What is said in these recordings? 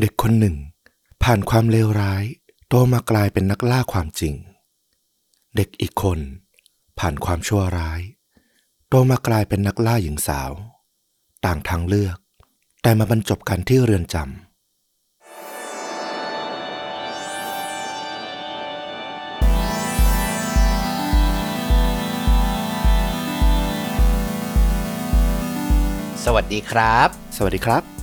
เด็กคนหนึ่ง ผ่านความเลวร้ายโตมากลายเป็นนักล่าความจริง เด็กอีกคน ผ่านความชั่วร้าย โตมากลายเป็นนักล่าหญิงสาว ต่างทางเลือก แต่มาบรรจบกันที่เรือนจำสวัสดีครับ สวัสดีครับ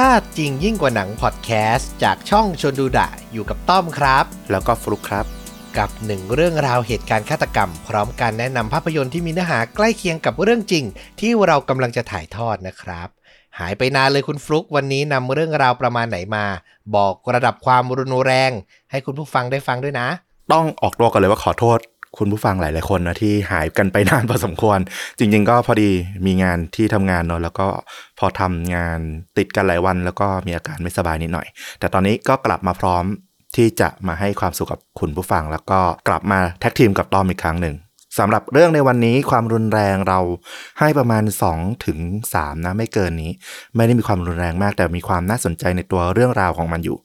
ค่าจริงยิ่งกว่าหนังพอดแคสต์จากช่องชวนดูดะอยู่กับต้อมครับ แล้วก็ฟลุกครับ กับหนึ่งเรื่องราวเหตุการณ์ฆาตกรรม พร้อมการแนะนำภาพยนตร์ที่มีเนื้อหาใกล้เคียงกับเรื่องจริง ที่เรากำลังจะถ่ายทอดนะครับ หายไปนานเลยคุณฟลุกวันนี้นำเรื่องราวประมาณไหนมา บอกระดับความรุนแรง ให้คุณผู้ฟังได้ฟังด้วยนะ ต้องออกตัวกันเลยว่าขอโทษ คุณผู้ฟังหลาย ๆ คนนะที่หายกันไปนานพอสมควร จริง ๆ ก็พอดีมีงานที่ทำงานเนอะแล้วก็พอทำงานติดกันหลายวัน แล้วก็มีอาการไม่สบายนิดหน่อย แต่ตอนนี้ก็กลับมาพร้อมที่จะมาให้ความสุขกับคุณผู้ฟัง แล้วก็กลับมาแท็กทีมกับตอมอีกครั้งหนึ่งสำหรับเรื่องในวันนี้ความรุนแรงเราให้ประมาณ2ถึง3นะไม่เกินนี้ ไม่ได้มีความรุนแรงมากแต่มีความน่าสนใจในตัวเรื่องราวของมันอยู่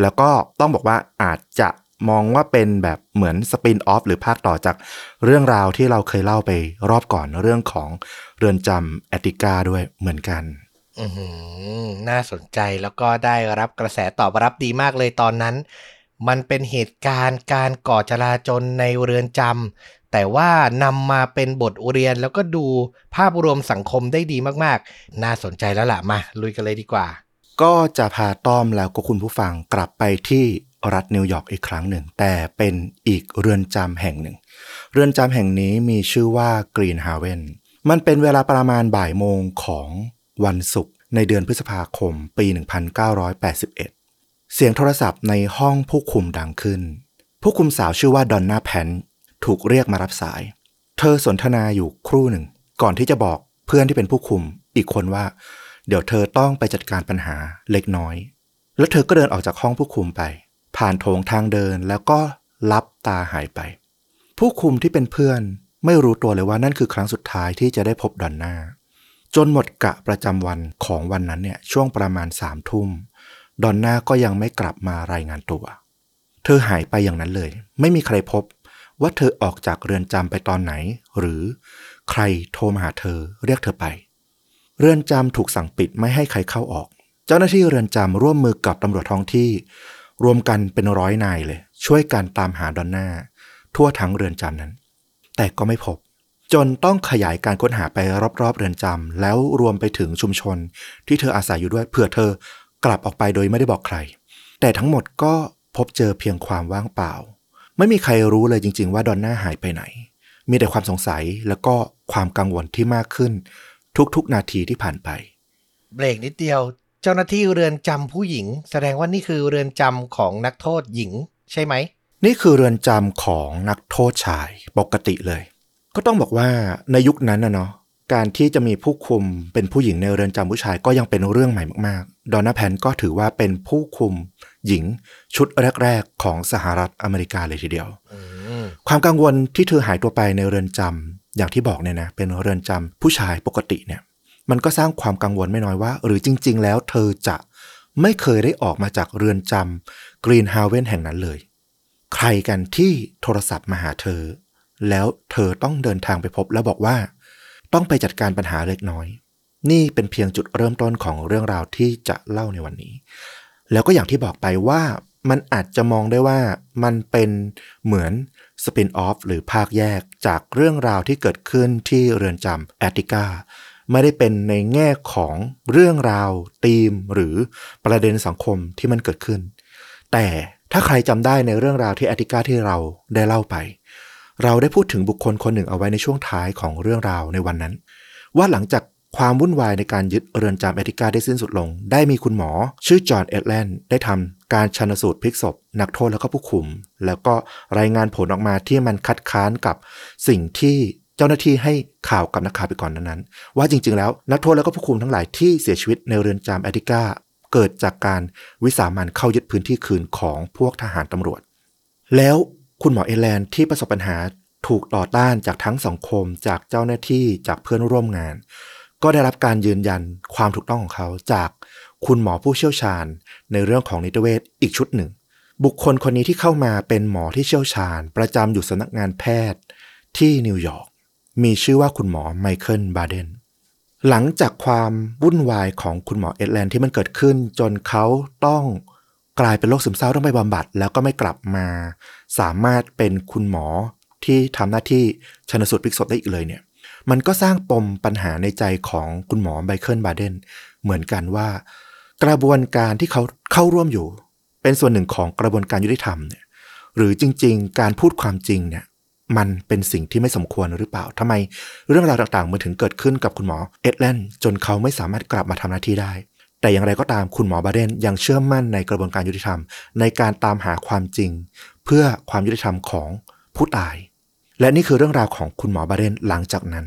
แล้วก็ต้องบอกว่าอาจจะ มองว่าเป็นแบบเหมือนสปินออฟหรือภาคต่อจากเรื่องราวที่เราเคยเล่าไปรอบก่อนเรื่องของเรือนจำแอติกาด้วยเหมือนกันอือหือน่าสนใจแล้วก็ได้รับกระแสตอบรับดีมากเลยตอนนั้น มันเป็นเหตุการณ์การก่อจลาจลในเรือนจำแต่ว่านำมาเป็นบทเรียนแล้วก็ดูภาพรวมสังคมได้ดีมากๆ น่าสนใจแล้วล่ะมา ลุยกันเลยดีกว่า ก็จะพาต้อมแล้วก็คุณผู้ฟังกลับไปที่ รัฐนิวยอร์กอีกครั้งหนึ่ง แต่เป็นอีกเรือนจำแห่งหนึ่ง เรือนจำแห่งนี้มีชื่อว่ากรีนฮาเวนมันเป็นเวลาประมาณบ่ายโมงของวันศุกร์ในเดือนพฤษภาคมปี 1981 เสียงโทรศัพท์ในห้องผู้คุมดังขึ้น ผู้คุมสาวชื่อว่าดอนนาแพนถูกเรียกมารับสาย เธอสนทนาอยู่ครู่หนึ่ง ก่อนที่จะบอกเพื่อนที่เป็นผู้คุมอีกคนว่า เดี๋ยวเธอต้องไปจัดการปัญหาเล็กน้อย แล้วเธอก็เดินออกจากห้องผู้คุมไป ผ่านโถงทางเดินแล้วก็ลับตาหายไป ผู้คุมที่เป็นเพื่อนไม่รู้ตัวเลยว่านั่นคือครั้งสุดท้ายที่จะได้พบดอนน่าจนหมดกะประจำวันของวันนั้นเนี่ยช่วงประมาณสามทุ่มดอนน่าก็ยังไม่กลับมารายงานตัว เธอหายไปอย่างนั้นเลย ไม่มีใครพบว่าเธอออกจากเรือนจำไปตอนไหน หรือใครโทรมาหาเธอเรียกเธอไป เรือนจำถูกสั่งปิดไม่ให้ใครเข้าออก เจ้าหน้าที่เรือนจำร่วมมือกับตำรวจท้องที่ รวมกันเป็นร้อยนายเลย ช่วยกันตามหาดอนน่าทั่วทั้งเรือนจำนั้น แต่ก็ไม่พบ จนต้องขยายการค้นหาไปรอบๆเรือนจำแล้วรวมไปถึงชุมชน ที่เธออาศัยอยู่ด้วยเผื่อเธอกลับออกไปโดยไม่ได้บอกใคร แต่ทั้งหมดก็พบเจอเพียงความว่างเปล่า ไม่มีใครรู้เลยจริง ๆ ว่าดอนน่าหายไปไหน มีแต่ความสงสัยแล้วก็ความกังวลที่มากขึ้น ทุกๆ นาทีที่ผ่านไป เบรกนิดเดียว เจ้าหน้าที่เรือนจำผู้หญิง แสดงว่านี่คือเรือนจำของนักโทษหญิง ใช่ไหม นี่คือเรือนจำของนักโทษชายปกติเลย ก็ต้องบอกว่าในยุคนั้นนะเนาะการที่จะมีผู้คุมเป็นผู้หญิงในเรือนจำผู้ชายก็ยังเป็นเรื่องใหม่มากๆ ดอนน่าแพนก็ถือว่าเป็นผู้คุมหญิงชุดแรก ๆ ของสหรัฐอเมริกาเลยทีเดียวอืมความกังวลที่เธอหายตัวไปในเรือนจำอย่างที่บอกเนี่ยนะเป็นเรือนจำผู้ชายปกติเนี่ย มันก็สร้างความกังวลไม่น้อยว่า หรือจริง ๆ แล้วเธอจะไม่เคยได้ออกมาจากเรือนจำกรีนฮาเวนแห่งนั้นเลย ใครกันที่โทรศัพท์มาหาเธอ แล้วเธอต้องเดินทางไปพบแล้วบอกว่า ต้องไปจัดการปัญหาเล็กน้อย นี่เป็นเพียงจุดเริ่มต้นของเรื่องราวที่จะเล่าในวันนี้ แล้วก็อย่างที่บอกไปว่ามันอาจจะมองได้ว่ามันเป็นเหมือนสปินออฟหรือภาคแยกจากเรื่องราวที่เกิดขึ้นที่เรือนจำแอติกา ไม่ได้เป็นในแง่ของเรื่องราวธีม หรือประเด็นสังคมที่มันเกิดขึ้น แต่ถ้าใครจำได้ในเรื่องราวที่แอติกาที่เราได้เล่าไป เราได้พูดถึงบุคคลคนหนึ่งเอาไว้ในช่วงท้ายของเรื่องราวในวันนั้น ว่าหลังจากความวุ่นวายในการยึดเรือนจำแอติกาได้สิ้นสุดลง ได้มีคุณหมอ ชื่อจอห์นเอ็ดแลนด์ได้ทำการชันสูตรพลิกศพ นักโทษแล้วก็ผู้คุม แล้วก็รายงานผลออกมาที่มันคัดค้านกับสิ่งที่ เจ้าหน้าที่ให้ข่าวกับนักข่าวไปก่อนนั้นๆว่าจริงๆ แล้วนักโทษแล้วก็ผู้คุมทั้งหลายที่เสียชีวิตในเรือนจำแอติกาเกิดจากการวิสามันเข้ายึดพื้นที่คืนของพวกทหารตำรวจ แล้วคุณหมอเอแลนที่ประสบปัญหาถูกต่อต้านจากทั้งสังคมจากเจ้าหน้าที่จากเพื่อนร่วมงาน ก็ได้รับการยืนยันความถูกต้องของเขาจากคุณหมอผู้เชี่ยวชาญ ในเรื่องของนิติเวชอีกชุดหนึ่ง บุคคลคนนี้ที่เข้ามาเป็นหมอที่เชี่ยวชาญ ประจำอยู่สำนักงานแพทย์ที่นิวยอร์ก มีชื่อว่าคุณหมอไมเคิลบาเดนหลังจากความวุ่นวายของคุณหมอเอ็ดแลนที่มันเกิดขึ้น จนเขาต้องกลายเป็นโรคซึมเศร้าต้องไปบำบัด แล้วก็ไม่กลับมา สามารถเป็นคุณหมอที่ทำหน้าที่ชนสูตรพลิกศพได้อีกเลยเนี่ย มันก็สร้างปมปัญหาในใจของคุณหมอไมเคิลบาเดนเหมือนกันว่า กระบวนการที่เขาเข้าร่วมอยู่ เป็นส่วนหนึ่งของกระบวนการยุติธรรมเนี่ยหรือจริง ๆ การพูดความจริงเนี่ย มันเป็นสิ่งที่ไม่สมควรหรือเปล่าทำไม เรื่องราวต่างๆมันถึงเกิดขึ้นกับคุณหมอเอ็ดแลนด์จนเขาไม่สามารถกลับมาทำหน้าที่ได้ แต่อย่างไรก็ตามคุณหมอบาเดนยังเชื่อมั่นในกระบวนการยุติธรรม ในการตามหาความจริง เพื่อความยุติธรรมของผู้ตาย และนี่คือเรื่องราวของคุณหมอบาเดนหลังจากนั้น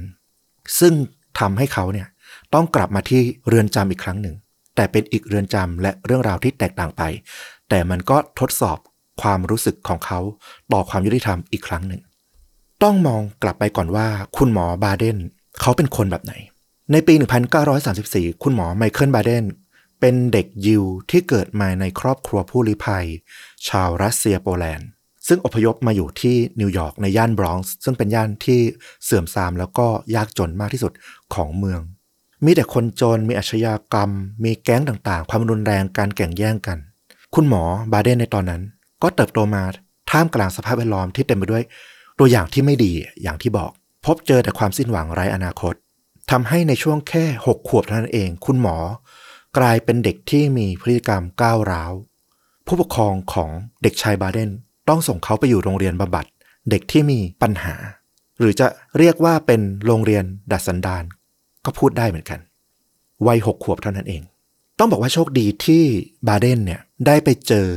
ซึ่งทำให้เขาเนี่ยต้องกลับมาที่เรือนจำอีกครั้งหนึ่ง แต่เป็นอีกเรือนจำและเรื่องราวที่แตกต่างไป แต่มันก็ทดสอบความรู้สึกของเขาต่อความยุติธรรมอีกครั้งหนึ่ง ต้องมองกลับไปก่อนว่าคุณหมอบาเดนเขาเป็นคนแบบไหน ในปี 1934 คุณหมอไมเคิลบาเดนเป็นเด็กยิวที่เกิดมาในครอบครัวผู้ลี้ภัย ชาวรัสเซียโปแลนด์ ซึ่งอพยพมาอยู่ที่นิวยอร์กในย่านบรอนซ์ซึ่งเป็นย่านที่เสื่อมทรามแล้วก็ยากจนมากที่สุดของเมือง มีแต่คนจนมีอาชญากรรม มีแก๊งต่างๆ ความรุนแรงการแข่งแย่งกัน คุณหมอบาเดนในตอนนั้น ก็เติบโตมาท่ามกลางสภาพแวดล้อมที่เต็มไปด้วย ตัวอย่างที่ไม่ดีอย่างที่บอก พบเจอแต่ความสิ้นหวังไร้อนาคตทำให้ในช่วงแค่หกขวบเท่านั้นเอง คุณหมอ กลายเป็นเด็กที่มีพฤติกรรมก้าวร้าว ผู้ปกครองของเด็กชายบาเดนต้องส่งเขาไปอยู่โรงเรียนบำบัด เด็กที่มีปัญหา หรือจะเรียกว่าเป็นโรงเรียนดัดสันดานก็พูดได้เหมือนกัน วัยหกขวบเท่านั้นเอง ต้องบอกว่าโชคดีที่บาเดนเนี่ยได้ไปเจอ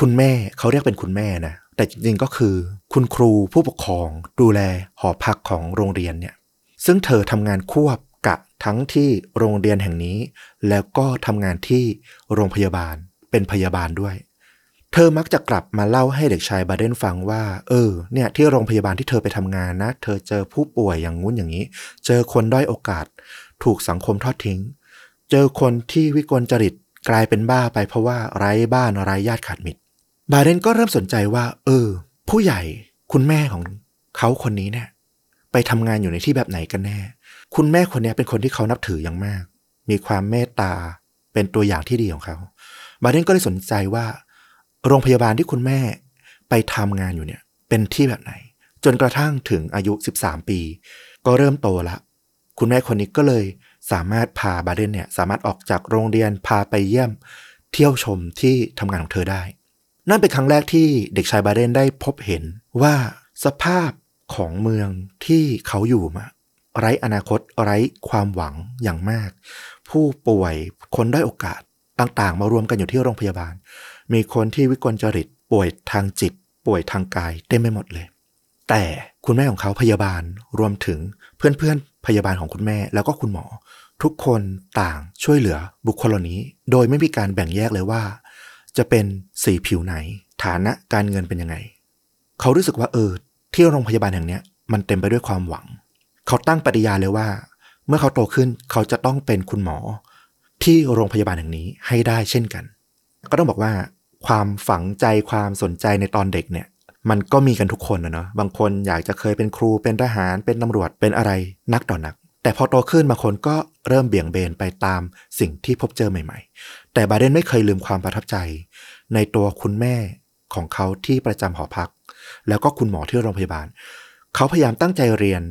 คุณแม่เขาเรียกเป็นคุณแม่นะ แต่จริงๆก็คือคุณครูผู้ปกครองดูแลหอพักของโรงเรียนเนี่ยซึ่งเธอทำงานควบกะทั้งที่โรงเรียนแห่งนี้ แล้วก็ทำงานที่โรงพยาบาลเป็นพยาบาลด้วย เธอมักจะกลับมาเล่าให้เด็กชายบาเดนฟังว่า เออ เนี่ยที่โรงพยาบาลที่เธอไปทำงานนะ เธอเจอผู้ป่วยอย่างงู้นอย่างนี้ เจอคนด้อยโอกาส ถูกสังคมทอดทิ้ง เจอคนที่วิกลจริตกลายเป็นบ้าไปเพราะว่าไร้บ้านไร้ญาติขาดมิตร บาเดนก็เริ่มสนใจว่า เออ ผู้ใหญ่คุณแม่ของเขาคนนี้เนี่ย ไปทำงานอยู่ในที่แบบไหนกันแน่ คุณแม่คนนี้เป็นคนที่เขานับถืออย่างมาก มีความเมตตาเป็นตัวอย่างที่ดีของเขา บาเดนก็เลยสนใจว่า โรงพยาบาลที่คุณแม่ไปทำงานอยู่เนี่ย เป็นที่แบบไหน จนกระทั่งถึงอายุ 13 ปี ก็เริ่มโตละ คุณแม่คนนี้ก็เลยสามารถพาบาเดนเนี่ย สามารถออกจากโรงเรียนพาไปเยี่ยม เที่ยวชมที่ทำงานของเธอได้ นั่นเป็นครั้งแรกที่เด็กชายบาเดนได้พบเห็นว่าสภาพของเมืองที่เขาอยู่มาไร้อนาคตไร้ความหวังอย่างมาก ผู้ป่วยคนได้โอกาสต่างๆ มารวมกันอยู่ที่โรงพยาบาล มีคนที่วิกลจริตป่วยทางจิต ป่วยทางกายเต็มไปหมดเลย แต่คุณแม่ของเขาพยาบาลรวมถึงเพื่อนๆพยาบาลของคุณแม่แล้วก็คุณหมอ ทุกคนต่างช่วยเหลือบุคคลเหล่านี้ โดยไม่มีการแบ่งแยกเลยว่า จะเป็นสีผิวไหน ฐานะการเงินเป็นยังไง เขารู้สึกว่าเออที่โรงพยาบาลแห่งเนี้ยมันเต็มไปด้วยความหวัง เขาตั้งปฏิญาเลยว่า เมื่อเขาโตขึ้นเขาจะต้องเป็นคุณหมอ ที่โรงพยาบาลแห่งนี้ให้ได้เช่นกัน ก็ต้องบอกว่า ความฝังใจความสนใจในตอนเด็กเนี่ย มันก็มีกันทุกคนนะเนาะบางคนอยากจะเคยเป็นครูเป็นทหารเป็นตำรวจเป็นอะไรนักต่อนัก แต่พอโตขึ้นบางคนก็เริ่มเบี่ยงเบนไปตามสิ่งที่พบเจอใหม่ ๆ แต่บาเดนไม่เคยลืมความประทับใจ ในตัวคุณแม่ของเขาที่ประจำหอพัก แล้วก็คุณหมอที่โรงพยาบาล เขาพยายามตั้งใจเรียน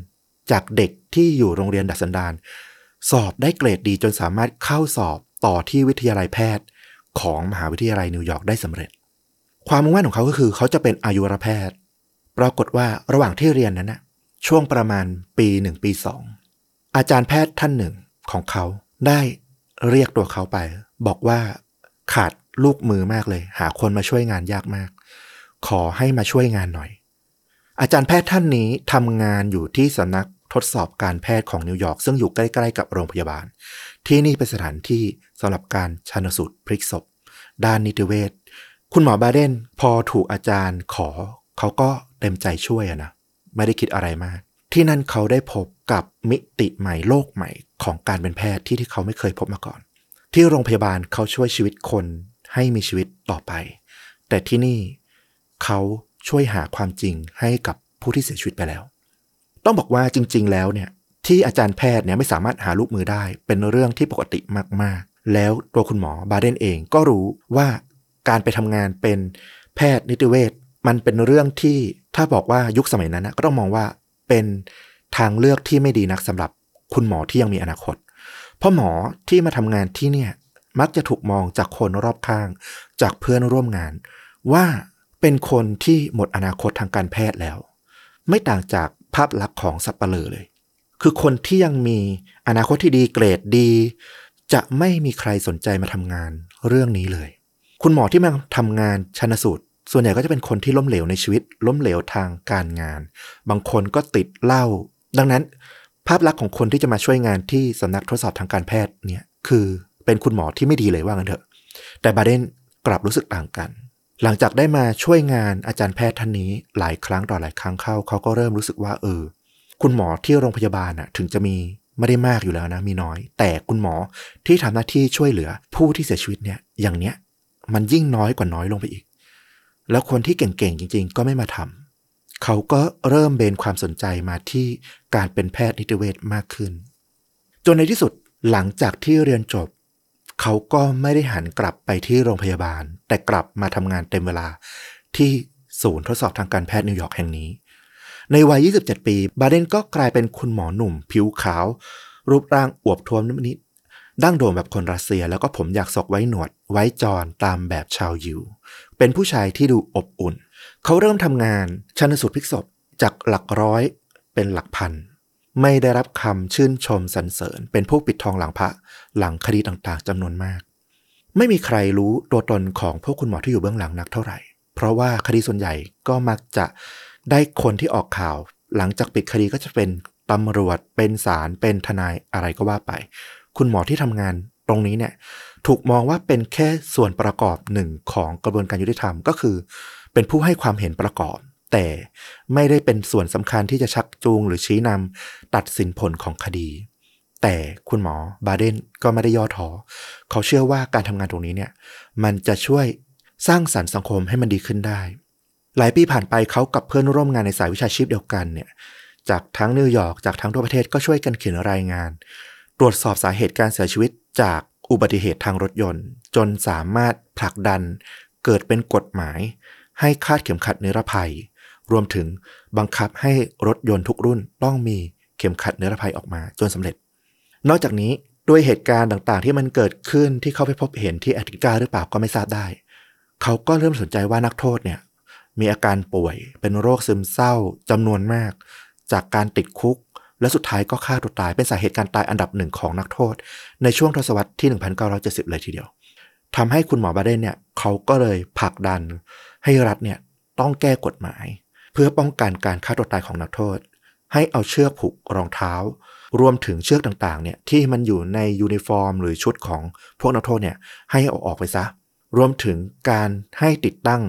จากเด็กที่อยู่โรงเรียนดัดสันดานสอบได้เกรดดีจนสามารถเข้าสอบต่อที่วิทยาลัยแพทย์ของมหาวิทยาลัยนิวยอร์กได้สำเร็จ ความมุ่งมั่นของเขาก็คือ เขาจะเป็นอายุรแพทย์ ปรากฏว่าระหว่างที่เรียนนั้นนะช่วงประมาณปีหนึ่งปีสองอาจารย์แพทย์ท่านหนึ่งของเขาได้เรียกตัวเขาไป บอกว่าขาดลูกมือมากเลย หาคนมาช่วยงานยากมาก ขอให้มาช่วยงานหน่อย อาจารย์แพทย์ท่านนี้ทำงานอยู่ที่สำนักทดสอบการแพทย์ของนิวยอร์กซึ่งอยู่ใกล้ๆกับโรงพยาบาล ที่นี่เป็นสถานที่สำหรับการชันสูตรพลิกศพ ด้านนิติเวชคุณหมอบาเดนพอถูกอาจารย์ขอ เขาก็เต็มใจช่วยนะไม่ได้คิดอะไรมาก ที่นั่นเขาได้พบกับมิติใหม่โลกใหม่ของการเป็นแพทย์ที่ที่เขาไม่เคยพบมาก่อน ที่โรงพยาบาลเขาช่วยชีวิตคนให้มีชีวิตต่อไป แต่ที่นี่เขาช่วยหาความจริงให้กับผู้ที่เสียชีวิตไปแล้ว ต้องบอกว่าจริง ๆ แล้วเนี่ยที่อาจารย์แพทย์เนี่ยไม่สามารถหาลูกมือได้ เป็นเรื่องที่ปกติมากๆ แล้วตัวคุณหมอบาเดนเองก็รู้ว่าการไปทำงานเป็นแพทย์นิติเวชมันเป็นเรื่องที่ถ้าบอกว่ายุคสมัยนั้นนะก็ต้องมองว่าเป็นทางเลือกที่ไม่ดีนักสำหรับคุณหมอที่ยังมีอนาคต พราะหมอที่มาทำงานที่เนี่ย มักจะถูกมองจากคนรอบข้าง จากเพื่อนร่วมงาน ว่าเป็นคนที่หมดอนาคตทางการแพทย์แล้ว ไม่ต่างจากภาพลักษณ์ของสับปะเลอเลย คือคนที่ยังมีอนาคตที่ดีเกรดดี จะไม่มีใครสนใจมาทำงานเรื่องนี้เลย คุณหมอที่มาทำงานชันสูตรส่วนใหญ่ก็จะเป็นคนที่ล้มเหลวในชีวิต ล้มเหลวทางการงาน บางคนก็ติดเหล้าดังนั้น ภาพลักษณ์ของคนที่จะมาช่วยงานที่สำนักทดสอบทางการแพทย์เนี่ยคือเป็นคุณหมอที่ไม่ดีเลยว่างั้นเถอะ แต่บาเดนกลับรู้สึกต่างกัน หลังจากได้มาช่วยงานอาจารย์แพทย์ท่านนี้หลายครั้งต่อหลายครั้งเข้าเขาก็เริ่มรู้สึกว่าเออ คุณหมอที่โรงพยาบาลน่ะถึงจะมีไม่ได้มากอยู่แล้วนะมีน้อย แต่คุณหมอที่ทำหน้าที่ช่วยเหลือผู้ที่เสียชีวิตเนี่ยอย่างเนี้ยมันยิ่งน้อยกว่าน้อยลงไปอีก แล้วคนที่เก่งๆจริง ๆ ก็ไม่มาทำ เขาก็เริ่มเบนความสนใจมาที่การเป็นแพทย์นิติเวชมากขึ้น จนในที่สุดหลังจากที่เรียนจบ เขาก็ไม่ได้หันกลับไปที่โรงพยาบาล แต่กลับมาทำงานเต็มเวลาที่ศูนย์ทดสอบทางการแพทย์นิวยอร์กแห่งนี้ ในวัย 27 ปี บาเดนก็กลายเป็นคุณหมอหนุ่ม ผิวขาว รูปร่างอวบท้วมนิดดั้งโด่งแบบคนรัสเซียแล้วก็ผมอยากศกไว้หนวด ไว้จอนตามแบบชาวยิว เป็นผู้ชายที่ดูอบอุ่น เขาเริ่มทำงานชันสูตรพลิกศพจากหลักร้อยเป็นหลักพัน ไม่ได้รับคำชื่นชมสรรเสริญ เป็นผู้ปิดทองหลังพระหลังคดีต่างๆจำนวนมาก ไม่มีใครรู้ตัวตนของพวกคุณหมอที่อยู่เบื้องหลังนักเท่าไหร่ เพราะว่าคดีส่วนใหญ่ก็มักจะได้คนที่ออกข่าว หลังจากปิดคดีก็จะเป็นตำรวจเป็นศาลเป็นทนายอะไรก็ว่าไป คุณหมอที่ทำงานตรงนี้เนี่ยถูกมองว่าเป็นแค่ส่วนประกอบหนึ่งของกระบวนการยุติธรรมก็คือ เป็นผู้ให้ความเห็นประกอบ แต่ไม่ได้เป็นส่วนสำคัญที่จะชักจูงหรือชี้นำตัดสินผลของคดี แต่คุณหมอบาเดนก็ไม่ได้ย่อท้อเขาเชื่อว่าการทำงานตรงนี้เนี่ย มันจะช่วยสร้างสรรค์สังคมให้มันดีขึ้นได้ หลายปีผ่านไปเขากับเพื่อนร่วมงานในสายวิชาชีพเดียวกันเนี่ย จากทั้งนิวยอร์กจากทั้งทั่วประเทศก็ช่วยกันเขียนรายงาน ตรวจสอบสาเหตุการเสียชีวิตจากอุบัติเหตุทางรถยนต์ จนสามารถผลักดันเกิดเป็นกฎหมาย ให้คาดเข็มขัดนิรภัย รวมถึงบังคับให้รถยนต์ทุกรุ่นต้องมีเข็มขัดนิรภัยออกมาจนสำเร็จ นอกจากนี้ด้วยเหตุการณ์ต่างๆ ที่มันเกิดขึ้นที่เขาไปพบเห็นที่แอฟริกาหรือเปล่าก็ไม่ทราบได้ เขาก็เริ่มสนใจว่านักโทษเนี่ยมีอาการป่วยเป็นโรคซึมเศร้าจำนวนมาก จากการติดคุก และสุดท้ายก็ฆ่าตัวตายเป็นสาเหตุการตายอันดับหนึ่งของนักโทษ ในช่วงทศวรรษที่ 1970 เลยทีเดียวทำให้คุณหมอบาเดนเนี่ยเขาก็เลยผลักดัน ให้รัฐเนี่ยต้องแก้กฎหมาย เพื่อป้องกันการฆ่าตัวตายของนักโทษ ให้เอาเชือกผูกรองเท้า รวมถึงเชือกต่างๆเนี่ยที่มันอยู่ในยูนิฟอร์ม หรือชุดของพวกนักโทษเนี่ยให้เอาออกไปซะ รวมถึงการให้ติดตั้ง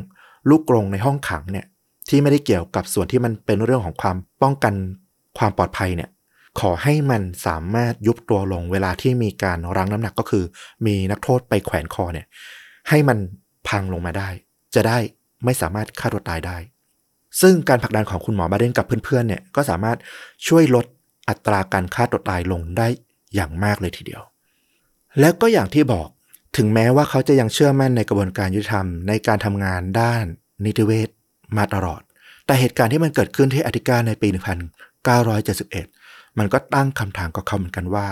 ลูกกรงในห้องขังเนี่ยที่ไม่ได้เกี่ยวกับส่วนที่มันเป็นเรื่องของความป้องกันความปลอดภัยเนี่ยขอให้มันสามารถยุบตัวลงเวลาที่มีการรั้งน้ำหนักก็คือ มีนักโทษไปแขวนคอเนี่ยให้มันพังลงมาได้ จะได้ ไม่สามารถฆ่าตัวตายได้ ซึ่งการผลักดันของคุณหมอบาเดนกับเพื่อนๆเนี่ยก็สามารถช่วยลดอัตราการฆ่าตัวตายลงได้อย่างมากเลยทีเดียว แล้วก็อย่างที่บอกถึงแม้ว่าเขาจะยังเชื่อมั่นในกระบวนการยุติธรรมในการทำงานด้านนิติเวชมาตลอด แต่เหตุการณ์ที่มันเกิดขึ้นที่อาติกาในปี 1971 มันก็ตั้งคำถามกับเขาเหมือนกันว่า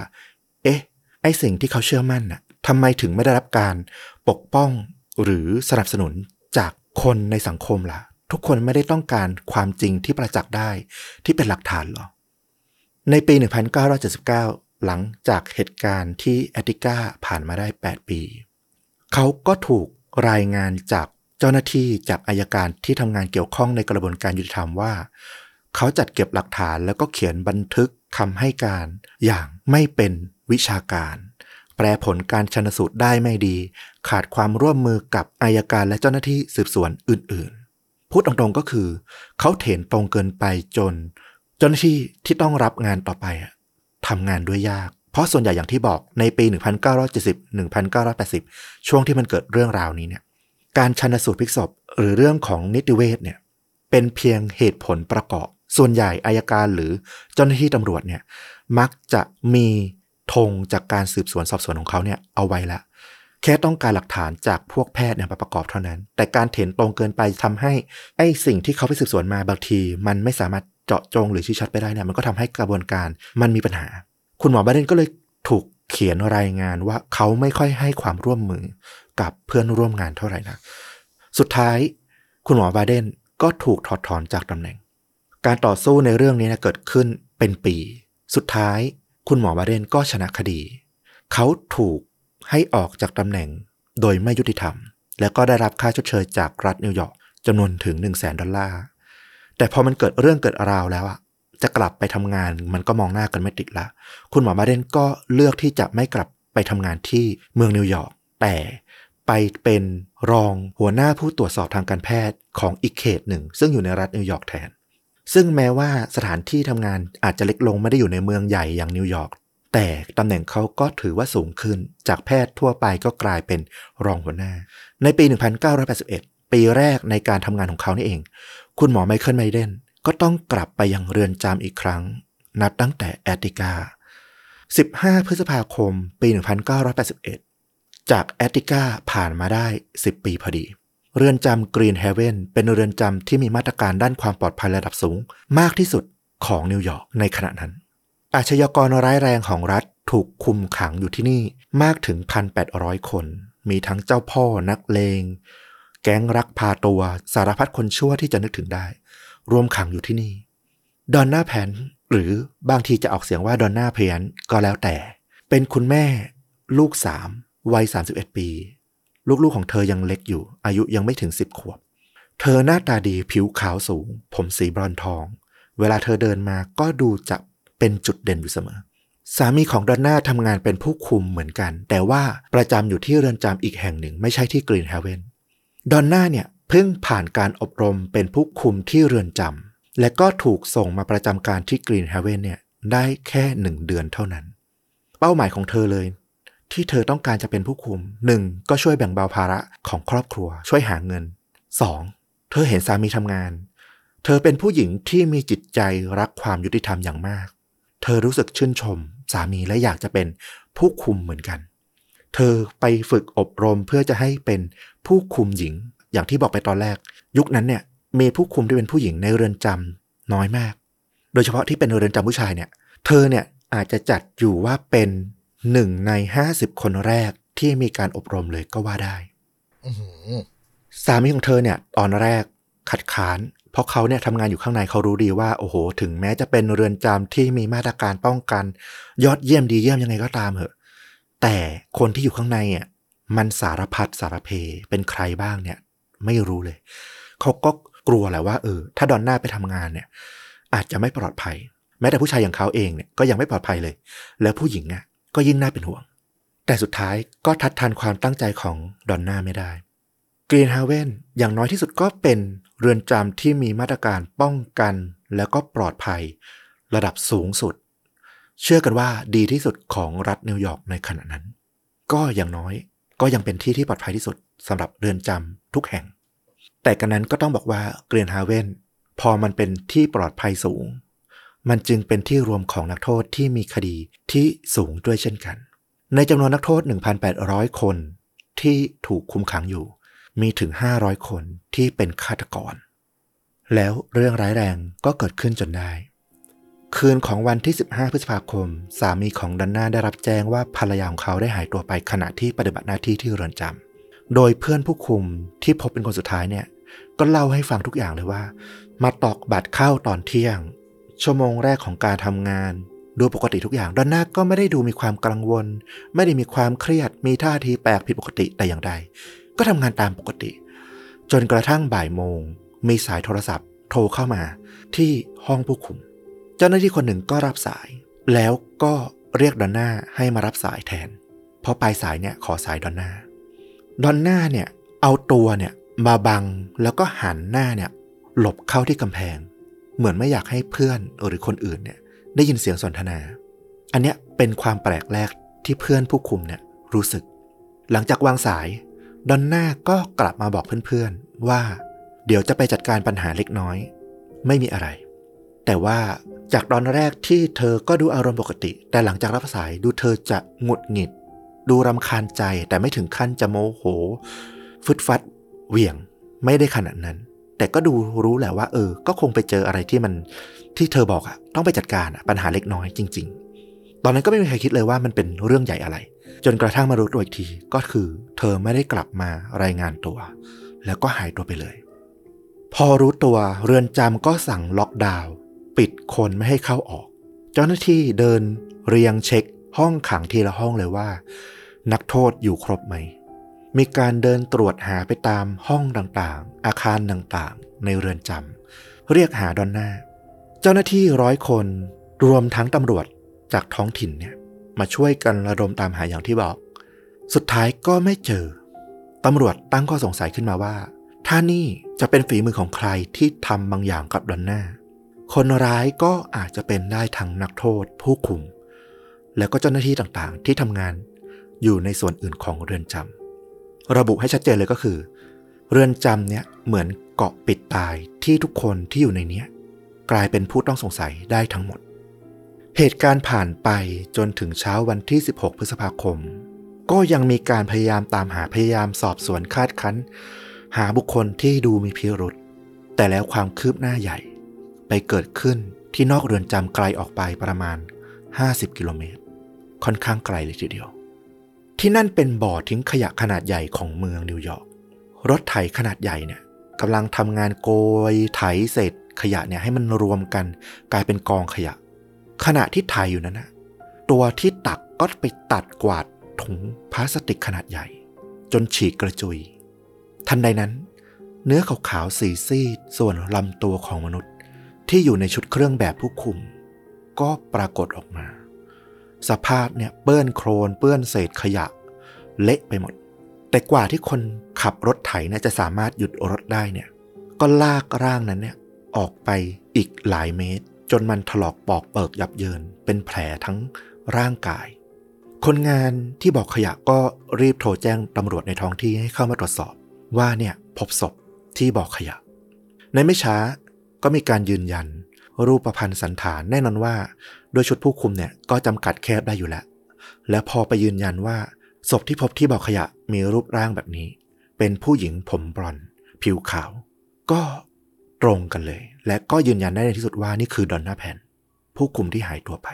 เอ๊ะ ไอสิ่งที่เขาเชื่อมั่นน่ะทำไมถึงไม่ได้รับการปกป้องหรือสนับสนุน คนในสังคมล่ะ ทุกคนไม่ได้ต้องการความจริงที่ประจักษ์ได้ที่เป็นหลักฐานหรอ ในปี 1979 หลังจากเหตุการณ์ที่แอติก้าผ่านมาได้ 8 ปี เขาก็ถูกรายงานจากเจ้าหน้าที่จากอายการที่ทำงานเกี่ยวข้องในกระบวนการยุติธรรมว่า เขาจัดเก็บหลักฐานแล้วก็เขียนบันทึกคำให้การอย่างไม่เป็นวิชาการ แปลผลการชนสูตรได้ไม่ดี ขาดความร่วมมือกับอายการและเจ้าหน้าที่สืบสวนอื่นๆ พูดตรงๆก็คือ เขาเถนตรงเกินไปจน เจ้าหน้าที่ที่ต้องรับงานต่อไปทำงานด้วยยาก เพราะส่วนใหญ่อย่างที่บอกในปี 1970 1980 ช่วงที่มันเกิดเรื่องราวนี้เนี่ย การชันสูตรพลิกศพหรือเรื่องของนิติเวชเนี่ยเป็นเพียงเหตุผลประกอบ ส่วนใหญ่อายการหรือเจ้าหน้าที่ตำรวจเนี่ยมักจะมี ธงจากการสืบสวนสอบสวนของเขาเนี่ยเอาไว้ละ แค่ต้องการหลักฐานจากพวกแพทย์เนี่ยมาประกอบเท่านั้น แต่การเถนตรงเกินไปทำให้ไอ้สิ่งที่เขาไปสืบสวนมาบางที มันไม่สามารถเจาะจงหรือชี้ชัดไปได้เนี่ยมันก็ทำให้กระบวนการมันมีปัญหา คุณหมอบาเดนก็เลยถูกเขียนรายงานว่าเขาไม่ค่อยให้ความร่วมมือกับเพื่อนร่วมงานเท่าไหร่นะสุดท้ายคุณหมอบาเดนก็ถูกถอดถอนจากตำแหน่ง การต่อสู้ในเรื่องนี้นะเกิดขึ้นเป็นปี สุดท้าย คุณหมอบาเดนก็ชนะคดี เขาถูกให้ออกจากตำแหน่งโดยไม่ยุติธรรม แล้วก็ได้รับค่าชดเชยจากรัฐนิวยอร์กจำนวนถึง 1 0 0 0 0แสนดอลลาร์ แต่พอมันเกิดเรื่องเกิดราวแล้วอะจะกลับไปทำงานมันก็มองหน้ากันไม่ติดละ คุณหมอบาเดนก็เลือกที่จะไม่กลับไปทำงานที่เมืองนิวยอร์ก แต่ไปเป็นรองหัวหน้าผู้ตรวจสอบทางการแพทย์ของอีกเขตหนึ่ง ซึ่งอยู่ในรัฐนิวยอร์กแทน ซึ่งแม้ว่าสถานที่ทำงานอาจจะเล็กลงไม่ได้อยู่ในเมืองใหญ่อย่างนิวยอร์กแต่ตำแหน่งเขาก็ถือว่าสูงขึ้น จากแพทย์ทั่วไปก็กลายเป็นรองหัวหน้า ในปี 1981 ปีแรกในการทำงานของเขานี่เอง คุณหมอไมเคิลบาเดนก็ต้องกลับไปยังเรือนจำอีกครั้ง นับตั้งแต่แอตติกา 15 พฤษภาคม ปี 1981 จากแอตติกาผ่านมาได้ 10 ปีพอดี เรือนจำกรีนเฮเวนเป็นเรือนจำที่มีมาตรการด้านความปลอดภัยระดับสูง มากที่สุดของนิวยอร์กในขณะนั้น อาชญากรร้ายแรงของรัฐถูกคุมขังอยู่ที่นี่มากถึง 1,800 คน มีทั้งเจ้าพ่อนักเลง แก๊งรักพาตัวสารพัดคนชั่วที่จะนึกถึงได้ รวมขังอยู่ที่นี่ ดอนน่าแพนหรือบางทีจะออกเสียงว่าดอนน่าเพนก็แล้วแต่ เป็นคุณแม่ ลูกสามวัย 31 ปี ลูกๆของเธอยังเล็กอยู่ อายุยังไม่ถึง10ขวบ เธอหน้าตาดีผิวขาวสูง ผมสีบรอนทอง เวลาเธอเดินมาก็ดูจะเป็นจุดเด่นอยู่เสมอ สามีของดอนน่าทำงานเป็นผู้คุมเหมือนกัน แต่ว่าประจำอยู่ที่เรือนจำอีกแห่งหนึ่ง ไม่ใช่ที่กรีนเฮเวนดอนน่าเนี่ยเพิ่งผ่านการอบรมเป็นผู้คุมที่เรือนจำและก็ถูกส่งมาประจำการที่กรีนเฮเวนเนี่ยได้แค่หนึ่งเดือนเท่านั้น เป้าหมายของเธอเลย ที่เธอต้องการจะเป็นผู้คุมหนึ่งก็ช่วยแบ่งเบาภาระของครอบครัว ช่วยหาเงิน 2. เธอเห็นสามีทำงาน เธอเป็นผู้หญิงที่มีจิตใจรักความยุติธรรมอย่างมาก เธอรู้สึกชื่นชม สามีและอยากจะเป็นผู้คุมเหมือนกัน เธอไปฝึกอบรมเพื่อจะให้เป็นผู้คุมหญิง อย่างที่บอกไปตอนแรก ยุคนั้นเนี่ยมีผู้คุมที่เป็นผู้หญิงในเรือนจำน้อยมาก โดยเฉพาะที่เป็นเรือนจำผู้ชายเนี่ย เธอเนี่ยอาจจะจัดอยู่ว่าเป็น หนึ่งในห้าสิบคนแรกที่มีการอบรมเลยก็ว่าได้อื้อหือสามีของเธอเนี่ย ตอนแรกขัดขาน เพราะเขาเนี่ยทำงานอยู่ข้างในเขารู้ดีว่า โอ้โห ถึงแม้จะเป็นเรือนจำที่มีมาตรการป้องกัน ยอดเยี่ยมดีเยี่ยมยังไงก็ตามเหอะ แต่คนที่อยู่ข้างในอะมันสารพัดสารเพ เป็นใครบ้างเนี่ย ไม่รู้เลย เขาก็กลัวแหละว่าเออ ถ้าดอนน่าไปทำงานเนี่ย อาจจะไม่ปลอดภัย แม้แต่ผู้ชายอย่างเขาเองเนี่ยก็ยังไม่ปลอดภัยเลย แล้วผู้หญิงอะ ก็ยิ่งน่าเป็นห่วง แต่สุดท้ายก็ทัดทานความตั้งใจของดอนน่าไม่ได้กรีนฮาเวนอย่างน้อยที่สุดก็เป็นเรือนจำที่มีมาตรการป้องกันแล้วก็ปลอดภัย ระดับสูงสุด เชื่อกันว่าดีที่สุดของรัฐนิวยอร์กในขณะนั้น ก็อย่างน้อยก็ยังเป็นที่ที่ปลอดภัยที่สุดสำหรับเรือนจำทุกแห่ง แต่กระนั้นก็ต้องบอกว่าเกรียนฮาเวนพอมันเป็นที่ปลอดภัยสูง มันจึงเป็นที่รวมของนักโทษที่มีคดีที่สูงด้วยเช่นกัน ในจำนวนนักโทษ 1,800 คนที่ถูกคุมขังอยู่ มีถึง 500 คนที่เป็นฆาตกร แล้วเรื่องร้ายแรงก็เกิดขึ้นจนได้ คืนของวันที่ 15 พฤษภาคม สามีของดันน่าได้รับแจ้งว่าภรรยาของเขาได้หายตัวไปขณะที่ปฏิบัติหน้าที่ที่เรือนจำโดยเพื่อนผู้คุมที่พบเป็นคนสุดท้ายเนี่ยก็เล่าให้ฟังทุกอย่างเลยว่า มาตอกบัตรเข้าตอนเที่ยง ชั่วโมงแรกของการทำงาน ดูปกติทุกอย่างดอนน่าก็ไม่ได้ดูมีความกังวล ไม่ได้มีความเครียดมีท่าทีแปลกผิดปกติแต่อย่างใด ก็ทำงานตามปกติ จนกระทั่งบ่ายโมง มีสายโทรศัพท์ โทรเข้ามาที่ห้องผู้คุม เจ้าหน้าที่คนหนึ่งก็รับสาย แล้วก็เรียกดอนน่าให้มารับสายแทน เพราะปลายสายเนี่ยขอสายดอนน่าดอนน่าเนี่ยเอาตัวเนี่ยมาบังแล้วก็หันหน้าเนี่ยหลบเข้าที่กำแพง เหมือนไม่อยากให้เพื่อนหรือคนอื่นเนี่ยได้ยินเสียงสนทนา อันเนี้ยเป็นความแปลกแรกที่เพื่อนผู้คุมเนี่ยรู้สึก หลังจากวางสายดอนน่าก็กลับมาบอกเพื่อนๆว่า เดี๋ยวจะไปจัดการปัญหาเล็กน้อย ไม่มีอะไร แต่ว่าจากตอนแรกที่เธอก็ดูอารมณ์ปกติ แต่หลังจากรับสายดูเธอจะหงุดหงิด ดูรำคาญใจแต่ไม่ถึงขั้นจะโมโห ฟึดฟัด เหวี่ยง ไม่ได้ขนาดนั้น แต่ก็ดูรู้แหละว่า เออ ก็คงไปเจออะไรที่มันที่เธอบอกอะต้องไปจัดการอะปัญหาเล็กน้อยจริง ๆ ตอนนั้นก็ไม่มีใครคิดเลยว่ามันเป็นเรื่องใหญ่อะไร จนกระทั่งมารู้ตัวอีกทีก็คือ เธอไม่ได้กลับมารายงานตัว แล้วก็หายตัวไปเลย พอรู้ตัวเรือนจำก็สั่งล็อกดาวน์ปิดคนไม่ให้เข้าออก เจ้าหน้าที่เดินเรียงเช็คห้องขังทีละห้องเลยว่า นักโทษอยู่ครบไหม มีการเดินตรวจหาไปตามห้องต่างๆ อาคารต่างๆ ในเรือนจำเรียกหาดอนน่าเจ้าหน้าที่ร้อยคนรวมทั้งตำรวจจากท้องถิ่นเนี่ยมาช่วยกันระดมตามหาอย่างที่บอก สุดท้ายก็ไม่เจอ ตำรวจตั้งข้อสงสัยขึ้นมาว่า ถ้านี่จะเป็นฝีมือของใครที่ทำบางอย่างกับดอนน่าคนร้ายก็อาจจะเป็นได้ทั้งนักโทษผู้คุม แล้วก็เจ้าหน้าที่ต่างๆ ที่ทำงานอยู่ในส่วนอื่นของเรือนจำ ระบุให้ชัดเจนเลยก็คือ เรือนจำเนี่ยเหมือนเกาะปิดตายที่ทุกคนที่อยู่ในเนี้ยกลายเป็นผู้ต้องสงสัยได้ทั้งหมด เหตุการณ์ผ่านไปจนถึงเช้าวันที่ 16 พฤษภาคม ก็ยังมีการพยายามตามหาพยายามสอบสวนคาดคั้น หาบุคคลที่ดูมีพิรุษแต่แล้วความคืบหน้าใหญ่ ไปเกิดขึ้นที่นอกเรือนจำไกลออกไปประมาณ 50 กิโลเมตร ค่อนข้างไกลเลยทีเดียว ที่นั่นเป็นบ่อทิ้งขยะขนาดใหญ่ของเมืองนิวยอร์ก รถไถขนาดใหญ่เนี่ยกำลังทำงานโกยไถเศษขยะเนี่ยให้มันรวมกันกลายเป็นกองขยะ ขณะที่ไถอยู่นั้นนะตัวที่ตักก็ไปตัดกวาดถุงพลาสติกขนาดใหญ่ จนฉีกกระจุย ทันใดนั้น เนื้อขาวๆสีซีดส่วนลำตัวของมนุษย์ ที่อยู่ในชุดเครื่องแบบผู้คุม ก็ปรากฏออกมา สภาพเนี่ยเปื้อนโครนเปื้อนเศษขยะ เละไปหมด แต่กว่าที่คนขับรถไถเนี่ยจะสามารถหยุดรถได้เนี่ยก็ลากร่างนั้นเนี่ยออกไปอีกหลายเมตร จนมันถลอกปอกเปิกยับเยิน เป็นแผลทั้งร่างกาย คนงานที่บอกขยะก็รีบโทรแจ้งตำรวจในท้องที่ให้เข้ามาตรวจสอบ ว่าเนี่ยพบศพที่บอกขยะ ในไม่ช้าก็มีการยืนยัน รูปประพันธ์สันฐานแน่นอนว่า โดยชุดผู้คุมเนี่ยก็จำกัดแคบได้อยู่แล้ว และพอไปยืนยันว่า ศพที่พบที่บ่อขยะมีรูปร่างแบบนี้ เป็นผู้หญิงผมบรอนซ์ผิวขาว ก็ตรงกันเลย และก็ยืนยันได้ในที่สุดว่านี่คือดอนน่าแพนผู้คุมที่หายตัวไป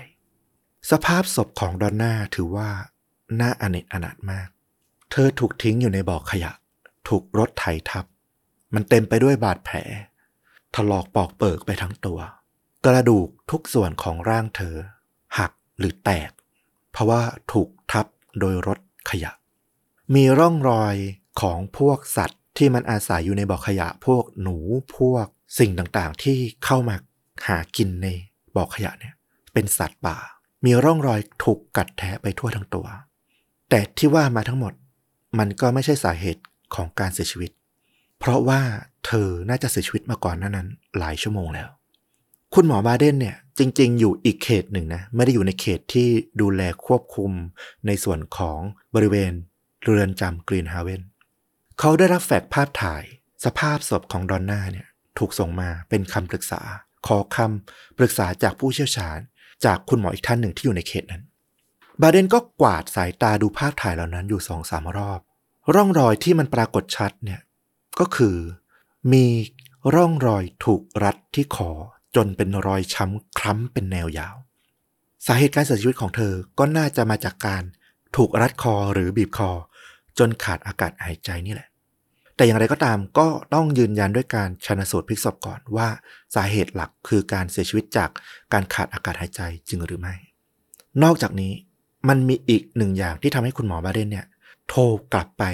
สภาพศพของดอนน่าถือว่าน่าอเนจอนาถมาก เธอถูกทิ้งอยู่ในบ่อขยะ ถูกรถไถทับ มันเต็มไปด้วยบาดแผลถลอกปอกเปิกไปทั้งตัว กระดูกทุกส่วนของร่างเธอ หักหรือแตก เพราะว่าถูกทับโดยรถขยะ มีร่องรอยของพวกสัตว์ที่มันอาศัยอยู่ในบ่อขยะพวกหนูพวกสิ่งต่างๆ ที่เข้ามาหากินในบ่อขยะเนี่ย เป็นสัตว์ป่า มีร่องรอยถูกกัดแทะไปทั่วทั้งตัว แต่ที่ว่ามาทั้งหมด มันก็ไม่ใช่สาเหตุของการเสียชีวิต เพราะว่าเธอน่าจะเสียชีวิตมาก่อนนั้นหลายชั่วโมงแล้ว คุณหมอบาเดนเนี่ยจริง ๆ อยู่อีกเขตหนึ่งนะ ไม่ได้อยู่ในเขตที่ดูแลควบคุมในส่วนของบริเวณเรือนจำกรีนฮาเวนเขาได้รับแฟกภาพถ่าย สภาพศพของดอนน่าเนี่ยถูกส่งมาเป็นคำปรึกษา ขอคำปรึกษาจากผู้เชี่ยวชาญ จากคุณหมออีกท่านหนึ่งที่อยู่ในเขตนั้น บาเดนก็กวาดสายตาดูภาพถ่ายเหล่านั้นอยู่สองสามรอบ ร่องรอยที่มันปรากฏชัดเนี่ยก็คือ มีร่องรอยถูกรัดที่คอ จนเป็นรอยช้ำคล้ำเป็นแนวยาว สาเหตุการเสียชีวิตของเธอก็น่าจะมาจากการถูกรัดคอหรือบีบคอ จนขาดอากาศหายใจนี่แหละ แต่อย่างไรก็ตามก็ต้องยืนยันด้วยการชันสูตรพลิกศพก่อนว่าสาเหตุหลักคือการเสียชีวิตจากการขาดอากาศหายใจจริงหรือไม่ นอกจากนี้มันมีอีกหนึ่งอย่างที่ทำให้คุณหมอบาเดนเนี่ย โทรกลับไป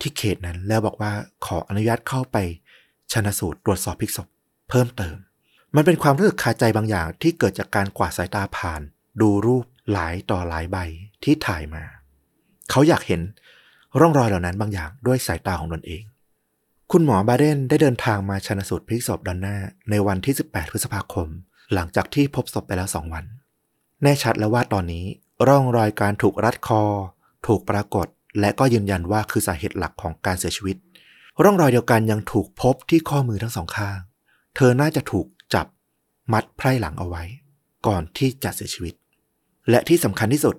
ที่เขตนั้นแล้วบอกว่าขออนุญาตเข้าไปชันสูตรตรวจสอบพลิกศพเพิ่มเติม มันเป็นความรู้สึกคาใจบางอย่างที่เกิดจากการกวาดสายตาผ่าน ดูรูปหลายต่อหลายใบที่ถ่ายมา เขาอยากเห็นร่องรอยเหล่านั้นบางอย่างด้วยสายตาของตนเอง คุณหมอบาเดนได้เดินทางมาชันสูตรพลิกศพดอนน่าในวันที่ 18 พฤษภาคม หลังจากที่พบศพไปแล้ว2วัน แน่ชัดแล้วว่าตอนนี้ร่องรอยการถูกรัดคอ ถูกปรากฏ และก็ยืนยันว่าคือสาเหตุหลักของการเสียชีวิต ร่องรอยเดียวกันยังถูกพบที่ข้อมือทั้งสองข้าง เธอน่าจะถูก มัดไพร่หลังเอาไว้ ก่อนที่จะเสียชีวิต และที่สำคัญที่สุด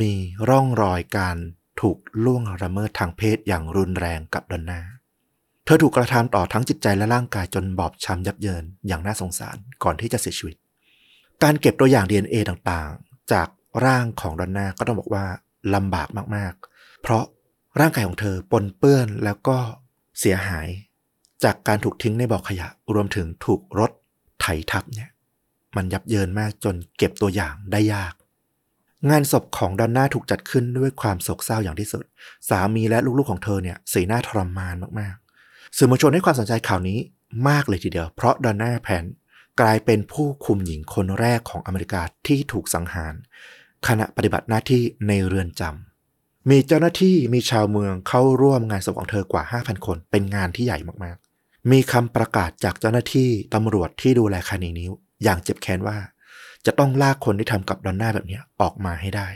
มีร่องรอยการถูกล่วงละเมิดทางเพศอย่างรุนแรงกับดอนนาเธอถูกกระทำต่อทั้งจิตใจและร่างกายจนบอบช้ำยับเยินอย่างน่าสงสารก่อนที่จะเสียชีวิต การเก็บตัวอย่าง DNA ต่างๆ จากร่างของดอนนาก็ต้องบอกว่าลำบากมากๆ เพราะร่างกายของเธอปนเปื้อนแล้วก็เสียหาย จากการถูกทิ้งในบ่อขยะรวมถึงถูกรถ ไถทับเนี่ยมันยับเยินมากจนเก็บตัวอย่างได้ยาก งานศพของดอนน่าถูกจัดขึ้นด้วยความโศกเศร้าอย่างที่สุด สามีและลูกๆของเธอเนี่ยสีหน้าทรมานมากๆสื่อมวลชนให้ความสนใจข่าวนี้มากเลยทีเดียว เพราะดอนน่าแพนกลายเป็นผู้คุมหญิงคนแรกของอเมริกาที่ถูกสังหาร ขณะปฏิบัติหน้าที่ในเรือนจำมีเจ้าหน้าที่มีชาวเมืองเข้าร่วมงานศพของเธอกว่า 5,000 คน เป็นงานที่ใหญ่มากๆ มีคำประกาศจากเจ้าหน้าที่ตำรวจที่ดูแลคดีนี้อย่างเจ็บแค้นว่า จะต้องลากคนที่ทำกับดอนน่าแบบนี้ออกมาให้ได้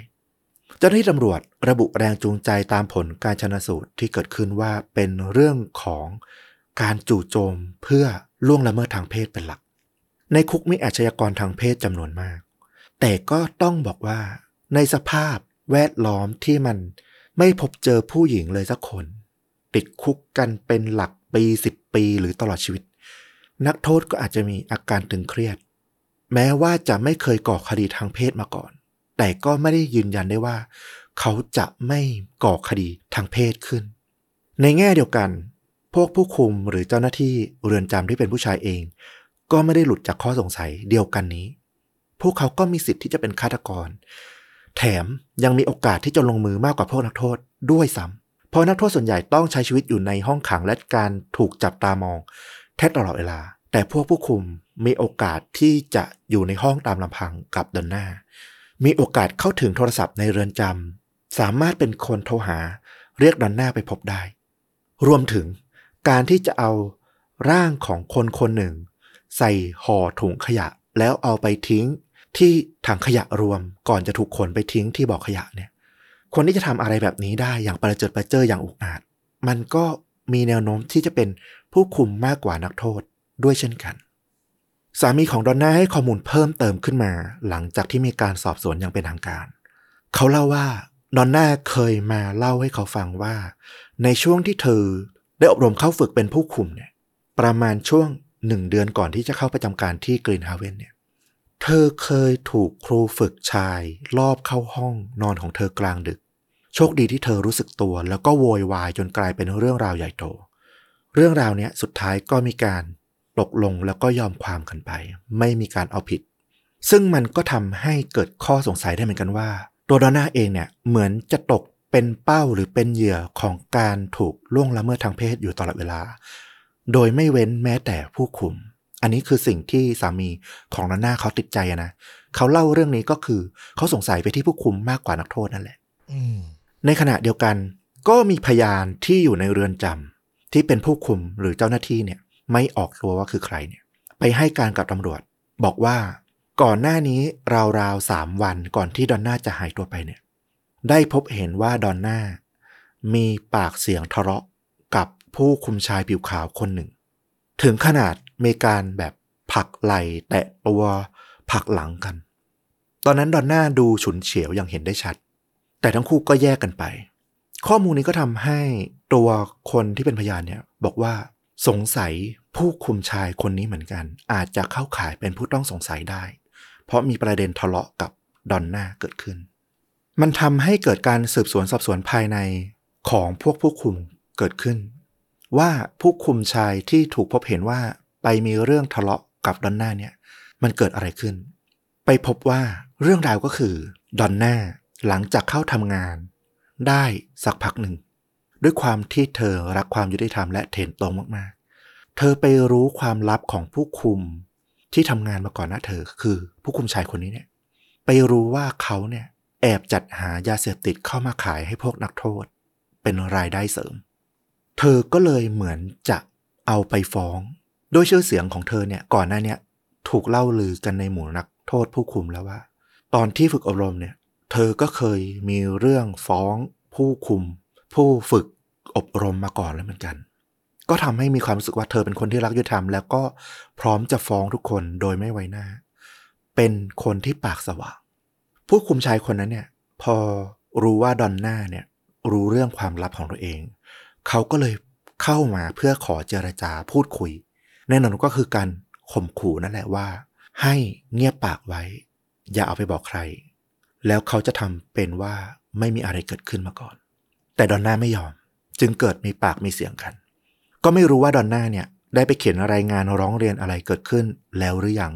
เจ้าหน้าที่ตำรวจระบุแรงจูงใจตามผลการชนสูตรที่เกิดขึ้นว่าเป็นเรื่องของการจู่โจมเพื่อล่วงละเมิดทางเพศเป็นหลัก ในคุกมีอาชญากรทางเพศจำนวนมาก แต่ก็ต้องบอกว่า ในสภาพแวดล้อมที่มันไม่พบเจอผู้หญิงเลยสักคน ติดคุกกันเป็นหลัก ปีสิบปีหรือตลอดชีวิต นักโทษก็อาจจะมีอาการตึงเครียด แม้ว่าจะไม่เคยก่อคดีทางเพศมาก่อน แต่ก็ไม่ได้ยืนยันได้ว่า เขาจะไม่ก่อคดีทางเพศขึ้น ในแง่เดียวกัน พวกผู้คุมหรือเจ้าหน้าที่เรือนจำที่เป็นผู้ชายเอง ก็ไม่ได้หลุดจากข้อสงสัยเดียวกันนี้ พวกเขาก็มีสิทธิ์ที่จะเป็นฆาตกร แถมยังมีโอกาสที่จะลงมือมากกว่าพวกนักโทษด้วยซ้ำ เพราะนักโทษส่วนใหญ่ต้องใช้ชีวิตอยู่ในห้องขังและการถูกจับตามอง แทบตลอดเวลา แต่พวกผู้คุมมีโอกาสที่จะอยู่ในห้องตามลำพังกับดอนน่ามีโอกาสเข้าถึงโทรศัพท์ในเรือนจำสามารถเป็นคนโทรหา เรียกดอนน่าไปพบได้ รวมถึงการที่จะเอาร่างของคนคนหนึ่ง ใส่ห่อถุงขยะแล้วเอาไปทิ้งที่ถังขยะรวมก่อนจะถูกขนไปทิ้งที่บ่อขยะเนี่ย คนที่จะทำอะไรแบบนี้ได้อย่างประเจิดประเจออย่างอุกอาจ มันก็มีแนวโน้มที่จะเป็นผู้คุมมากกว่านักโทษด้วยเช่นกัน สามีของดอนน่าให้ข้อมูลเพิ่มเติมขึ้นมา หลังจากที่มีการสอบสวนอย่างเป็นทางการ เขาเล่าว่าดอนน่าเคยมาเล่าให้เขาฟังว่า ในช่วงที่เธอได้อบรมเข้าฝึกเป็นผู้คุมเนี่ยประมาณช่วงหนึ่งเดือนก่อนที่จะเข้าประจำการที่กรีนฮาเวนเนี่ยเธอเคยถูกครูฝึกชาย ลอบเข้าห้องนอนของเธอกลางดึก โชคดีที่เธอรู้สึกตัว แล้วก็โวยวายจนกลายเป็นเรื่องราวใหญ่โต เรื่องราวเนี้ยสุดท้ายก็มีการตกลงแล้วก็ยอมความกันไป ไม่มีการเอาผิด ซึ่งมันก็ทำให้เกิดข้อสงสัยได้เหมือนกันว่า ตัวดอนน่าเองเนี่ยเหมือนจะตกเป็นเป้าหรือเป็นเหยื่อของการถูกล่วงละเมิดทางเพศอยู่ตลอดเวลา โดยไม่เว้นแม้แต่ผู้คุม อันนี้คือสิ่งที่สามีของดอนน่าเขาติดใจนะเขาเล่าเรื่องนี้ก็คือเขาสงสัยไปที่ผู้คุมมากกว่านักโทษนั่นแหละอืม ในขณะเดียวกันก็มีพยานที่อยู่ในเรือนจำที่เป็นผู้คุมหรือเจ้าหน้าที่เนี่ยไม่ออกตัวว่าคือใครเนี่ยไปให้การกับตำรวจ บอกว่าก่อนหน้านี้ราวๆสามวันก่อนที่ดอนน่าจะหายตัวไปเนี่ยได้พบเห็นว่าดอนน่ามีปากเสียงทะเลาะกับผู้คุมชายผิวขาวคนหนึ่ง ถึงขนาดมีการแบบผลักไหลแตะตัวผลักหลังกัน ตอนนั้นดอนน่าดูฉุนเฉียวอย่างเห็นได้ชัด แต่ทั้งคู่ก็แยกกันไป ข้อมูลนี้ก็ทำให้ตัวคนที่เป็นพยานเนี่ยบอกว่าสงสัยผู้คุมชายคนนี้เหมือนกัน อาจจะเข้าข่ายเป็นผู้ต้องสงสัยได้ เพราะมีประเด็นทะเลาะกับดอนน่าเกิดขึ้น มันทำให้เกิดการสืบสวนสอบสวนภายในของพวกผู้คุมเกิดขึ้น ว่าผู้คุมชายที่ถูกพบเห็นว่าไปมีเรื่องทะเลาะกับดอนน่าเนี่ย มันเกิดอะไรขึ้น ไปพบว่าเรื่องราวก็คือดอนน่า หลังจากเข้าทำงาน ได้สักพักหนึ่ง ด้วยความที่เธอรักความยุติธรรมและเถนตรงมากๆ เธอไปรู้ความลับของผู้คุมที่ทำงานมาก่อนหน้าเธอ คือผู้คุมชายคนนี้เนี่ย ไปรู้ว่าเขาเนี่ยแอบจัดหายาเสพติดเข้ามาขายให้พวกนักโทษ เป็นรายได้เสริม เธอก็เลยเหมือนจะเอาไปฟ้องด้วยชื่อเสียงของเธอเนี่ยก่อนหน้าเนี้ถูกเล่าลือกันในหมู่นักโทษผู้คุมแล้วว่า ตอนที่ฝึกอบรมเนี่ย เธอก็เคยมีเรื่องฟ้องผู้คุม ผู้ฝึกอบรมมาก่อนแล้วเหมือนกัน ก็ทำให้มีความรู้สึกว่าเธอเป็นคนที่รักยุติธรรม แล้วก็พร้อมจะฟ้องทุกคนโดยไม่ไว้หน้า เป็นคนที่ปากสว่าง ผู้คุมชายคนนั้นเนี่ย พอรู้ว่าดอนน่าเนี่ยรู้เรื่องความลับของตัวเอง เขาก็เลยเข้ามาเพื่อขอเจรจาพูดคุย แน่นอนก็คือการข่มขู่นั่นแหละว่า ให้เงียบปากไว้ อย่าเอาไปบอกใคร แล้วเขาจะทำเป็นว่าไม่มีอะไรเกิดขึ้นมาก่อน แต่ดอนน่าไม่ยอม จึงเกิดมีปากมีเสียงกัน ก็ไม่รู้ว่าดอนน่าเนี่ยได้ไปเขียนรายงานร้องเรียนอะไรเกิดขึ้นแล้วหรือยัง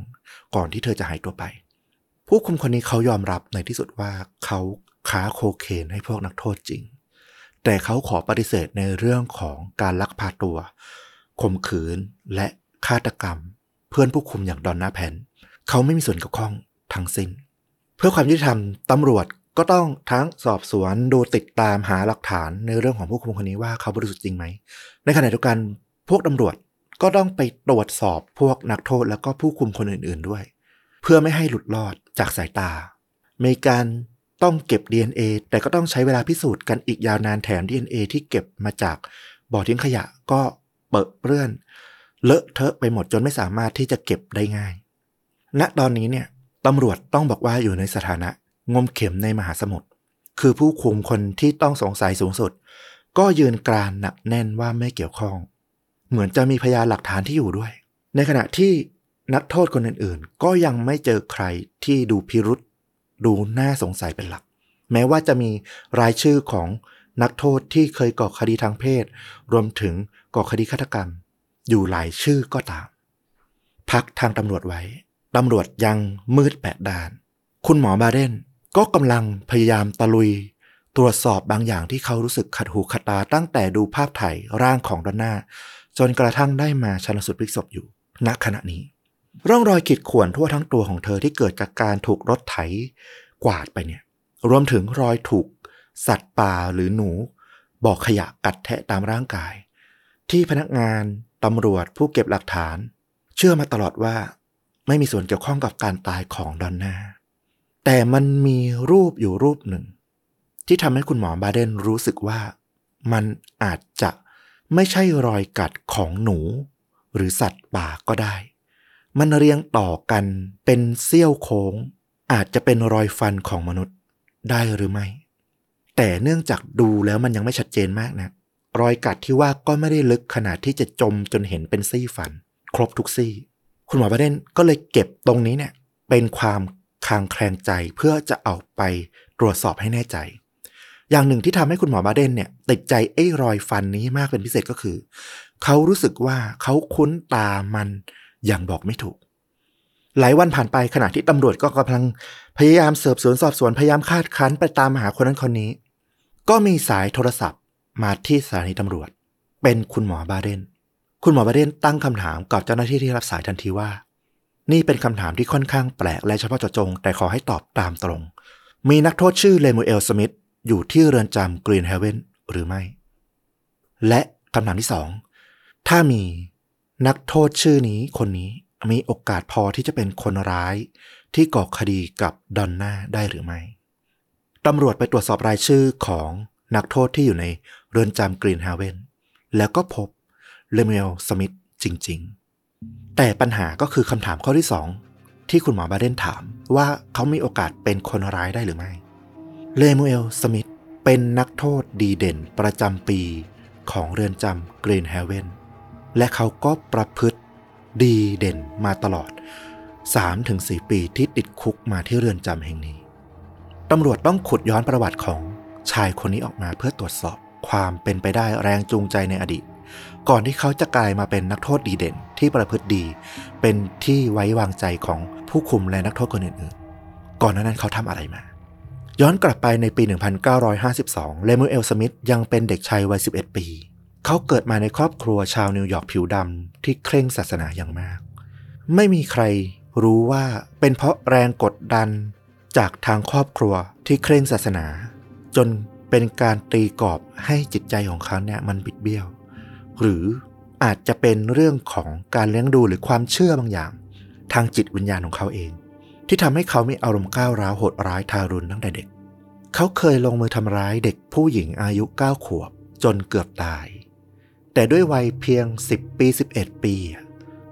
ก่อนที่เธอจะหายตัวไป ผู้คุมคนนี้เขายอมรับในที่สุดว่าเขาค้าโคเคนให้พวกนักโทษจริง แต่เขาขอปฏิเสธในเรื่องของการลักพาตัวข่มขืนและฆาตกรรม เพื่อนผู้คุมอย่างดอนน่าแพนเขาไม่มีส่วนเกี่ยวข้องทั้งสิ้น เพื่อความยุติธรรมตำรวจก็ต้องทั้งสอบสวนดูติดตามหาหลักฐานในเรื่องของผู้คุมคนนี้ว่าเขาบริสุทธิ์จริงไหม ในขณะเดียวกันพวกตำรวจก็ต้องไปตรวจสอบพวกนักโทษแล้วก็ผู้คุมคนอื่นๆด้วย เพื่อไม่ให้หลุดรอดจากสายตา มีการต้องเก็บ DNA แต่ก็ต้องใช้เวลาพิสูจน์กันอีกยาวนานแถม DNA ที่เก็บมาจากบ่อทิ้งขยะก็เปิดเปื้อน เลอะเทอะไปหมดจนไม่สามารถที่จะเก็บได้ง่าย ณตอนนี้เนี่ย ตำรวจต้องบอกว่าอยู่ในสถานะงมเข็มในมหาสมุทรคือผู้คุมคนที่ต้องสงสัยสูงสุด ก็ยืนกรานหนักแน่นว่าไม่เกี่ยวข้อง เหมือนจะมีพยานหลักฐานที่อยู่ด้วย ในขณะที่นักโทษคนอื่นๆ ก็ยังไม่เจอใครที่ดูพิรุษดูน่าสงสัยเป็นหลัก แม้ว่าจะมีรายชื่อของนักโทษที่เคยก่อคดีทางเพศ รวมถึงก่อคดีฆาตกรรม อยู่หลายชื่อก็ตาม พักทางตำรวจไว้ ตำรวจยังมืดแปดด้าน คุณหมอบาเดนก็กำลังพยายามตะลุย ตรวจสอบบางอย่างที่เขารู้สึกขัดหูขัดตาตั้งแต่ดูภาพถ่ายร่างของดอนน่าจนกระทั่งได้มาชันสูตรพลิกศพอยู่ณขณะนี้ ร่องรอยขีดข่วนทั่วทั้งตัวของเธอที่เกิดจากการถูกรถไถกวาดไปเนี่ย รวมถึงรอยถูก สัตว์ป่าหรือหนู บอกขยะกัดแทะตามร่างกาย ที่พนักงานตำรวจผู้เก็บหลักฐาน เชื่อมาตลอดว่า ไม่มีส่วนเกี่ยวข้องกับการตายของดอนน่าแต่มันมีรูปอยู่รูปหนึ่ง ที่ทำให้คุณหมอบาเดนรู้สึกว่ามันอาจจะไม่ใช่รอยกัดของหนู หรือสัตว์ป่าก็ได้ มันเรียงต่อกันเป็นเสี้ยวโค้ง อาจจะเป็นรอยฟันของมนุษย์ได้หรือไม่ แต่เนื่องจากดูแล้วมันยังไม่ชัดเจนมากนะรอยกัดที่ว่าก็ไม่ได้ลึกขนาดที่จะจมจนเห็นเป็นซี่ฟัน ครบทุกซี่ คุณหมอบาเดนก็เลยเก็บตรงนี้เนี่ยเป็นความคางแคลงใจเพื่อจะเอาไปตรวจสอบให้แน่ใจ อย่างหนึ่งที่ทำให้คุณหมอบาเดนเนี่ย ติดใจไอ้รอยฟันนี้มากเป็นพิเศษก็คือ เขารู้สึกว่าเขาคุ้นตามันอย่างบอกไม่ถูก หลายวันผ่านไปขณะที่ตำรวจก็กำลังพยายามเสืบสวนสอบสวนพยายามคาดคั้นไปตามหาคนนั้นคนนี้ ก็มีสายโทรศัพท์มาที่สถานีตำรวจ เป็นคุณหมอบาเดน คุณหมอบาเด็นตั้งคำถามกับเจ้าหน้าที่ที่รับสายทันทีว่า นี่เป็นคำถามที่ค่อนข้างแปลกและเฉพาะเจาะจง แต่ขอให้ตอบตามตรง มีนักโทษชื่อเลมูเอลสมิธอยู่ที่เรือนจำกรีนเฮเวนหรือไม่ และคำถามที่สองถ้ามีนักโทษชื่อนี้คนนี้มีโอกาสพอที่จะเป็นคนร้าย ที่ก่อคดีกับดอนน่าได้หรือไม่ ตำรวจไปตรวจสอบรายชื่อของนักโทษที่อยู่ในเรือนจำกรีนเฮเวนแล้วก็พบ เลมูเอลสมิธจริง ๆ แต่ปัญหาก็คือคำถามข้อที่สองที่คุณหมอบาเดนถามว่าเขามีโอกาสเป็นคนร้ายได้หรือไม่ เลมูเอลสมิธเป็นนักโทษดีเด่นประจำปีของเรือนจำกรีนเฮเวนและเขาก็ประพฤติดีเด่นมาตลอด 3-4 ปีที่ติดคุกมาที่เรือนจำแห่งนี้ตำรวจต้องขุดย้อนประวัติของชายคนนี้ออกมาเพื่อตรวจสอบความเป็นไปได้แรงจูงใจในอดีต ก่อนที่เขาจะกลายมาเป็นนักโทษดีเด่นที่ประพฤติดี เป็นที่ไว้วางใจของผู้คุมและนักโทษคนอื่นๆ ก่อนหน้านั้นเขาทำอะไรมา ย้อนกลับไปในปี 1952 เลมูเอล สมิธยังเป็นเด็กชายวัย 11 ปี เขาเกิดมาในครอบครัวชาวนิวยอร์กผิวดำที่เคร่งศาสนาอย่างมาก ไม่มีใครรู้ว่าเป็นเพราะแรงกดดันจากทางครอบครัวที่เคร่งศาสนา จนเป็นการตีกรอบให้จิตใจของเขาเนี่ยมันบิดเบี้ยว หรืออาจจะเป็นเรื่องของการเลี้ยงดูหรือความเชื่อบางอย่าง ทางจิตวิญญาณของเขาเอง ที่ทำให้เขามีอารมณ์ก้าวร้าวโหดร้ายทารุณตั้งแต่เด็ก เขาเคยลงมือทำร้ายเด็กผู้หญิงอายุ 9 ขวบ จนเกือบตาย แต่ด้วยวัยเพียง 10 ปี 11 ปีอะ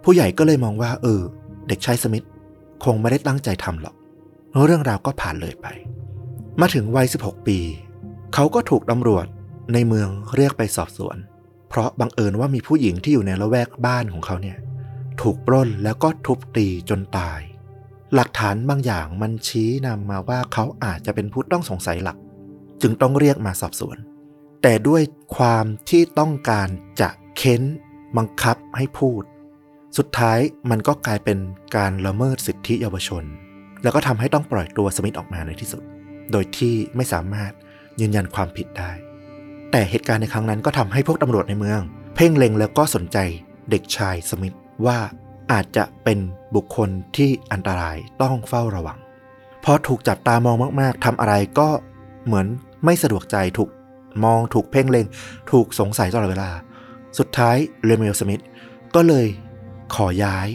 ผู้ใหญ่ก็เลยมองว่า เออ เด็กชายสมิธคงไม่ได้ตั้งใจทำหรอกเรื่องราวก็ผ่านเลยไป มาถึงวัย 16 ปี เขาก็ถูกตำรวจในเมืองเรียกไปสอบสวน เพราะบังเอิญว่ามีผู้หญิงที่อยู่ในละแวกบ้านของเขาเนี่ยถูกปล้นแล้วก็ทุบตีจนตาย หลักฐานบางอย่างมันชี้นำมาว่าเขาอาจจะเป็นผู้ต้องสงสัยหลัก จึงต้องเรียกมาสอบสวน แต่ด้วยความที่ต้องการจะเค้นบังคับให้พูด สุดท้ายมันก็กลายเป็นการละเมิดสิทธิเยาวชน แล้วก็ทำให้ต้องปล่อยตัวสมิธออกมาในที่สุด โดยที่ไม่สามารถยืนยันความผิดได้ แต่เหตุการณ์ในครั้งนั้นก็ทำให้พวกตำรวจในเมือง เพ่งเล็งแล้วก็สนใจเด็กชายสมิธว่าอาจจะเป็นบุคคลที่อันตรายต้องเฝ้าระวังพอถูกจับตามองมากๆทำอะไรก็เหมือนไม่สะดวกใจถูกมองถูกเพ่งเล็ง ถูกสงสัยตลอดเวลา สุดท้ายเลมูเอลสมิธก็เลยขอย้าย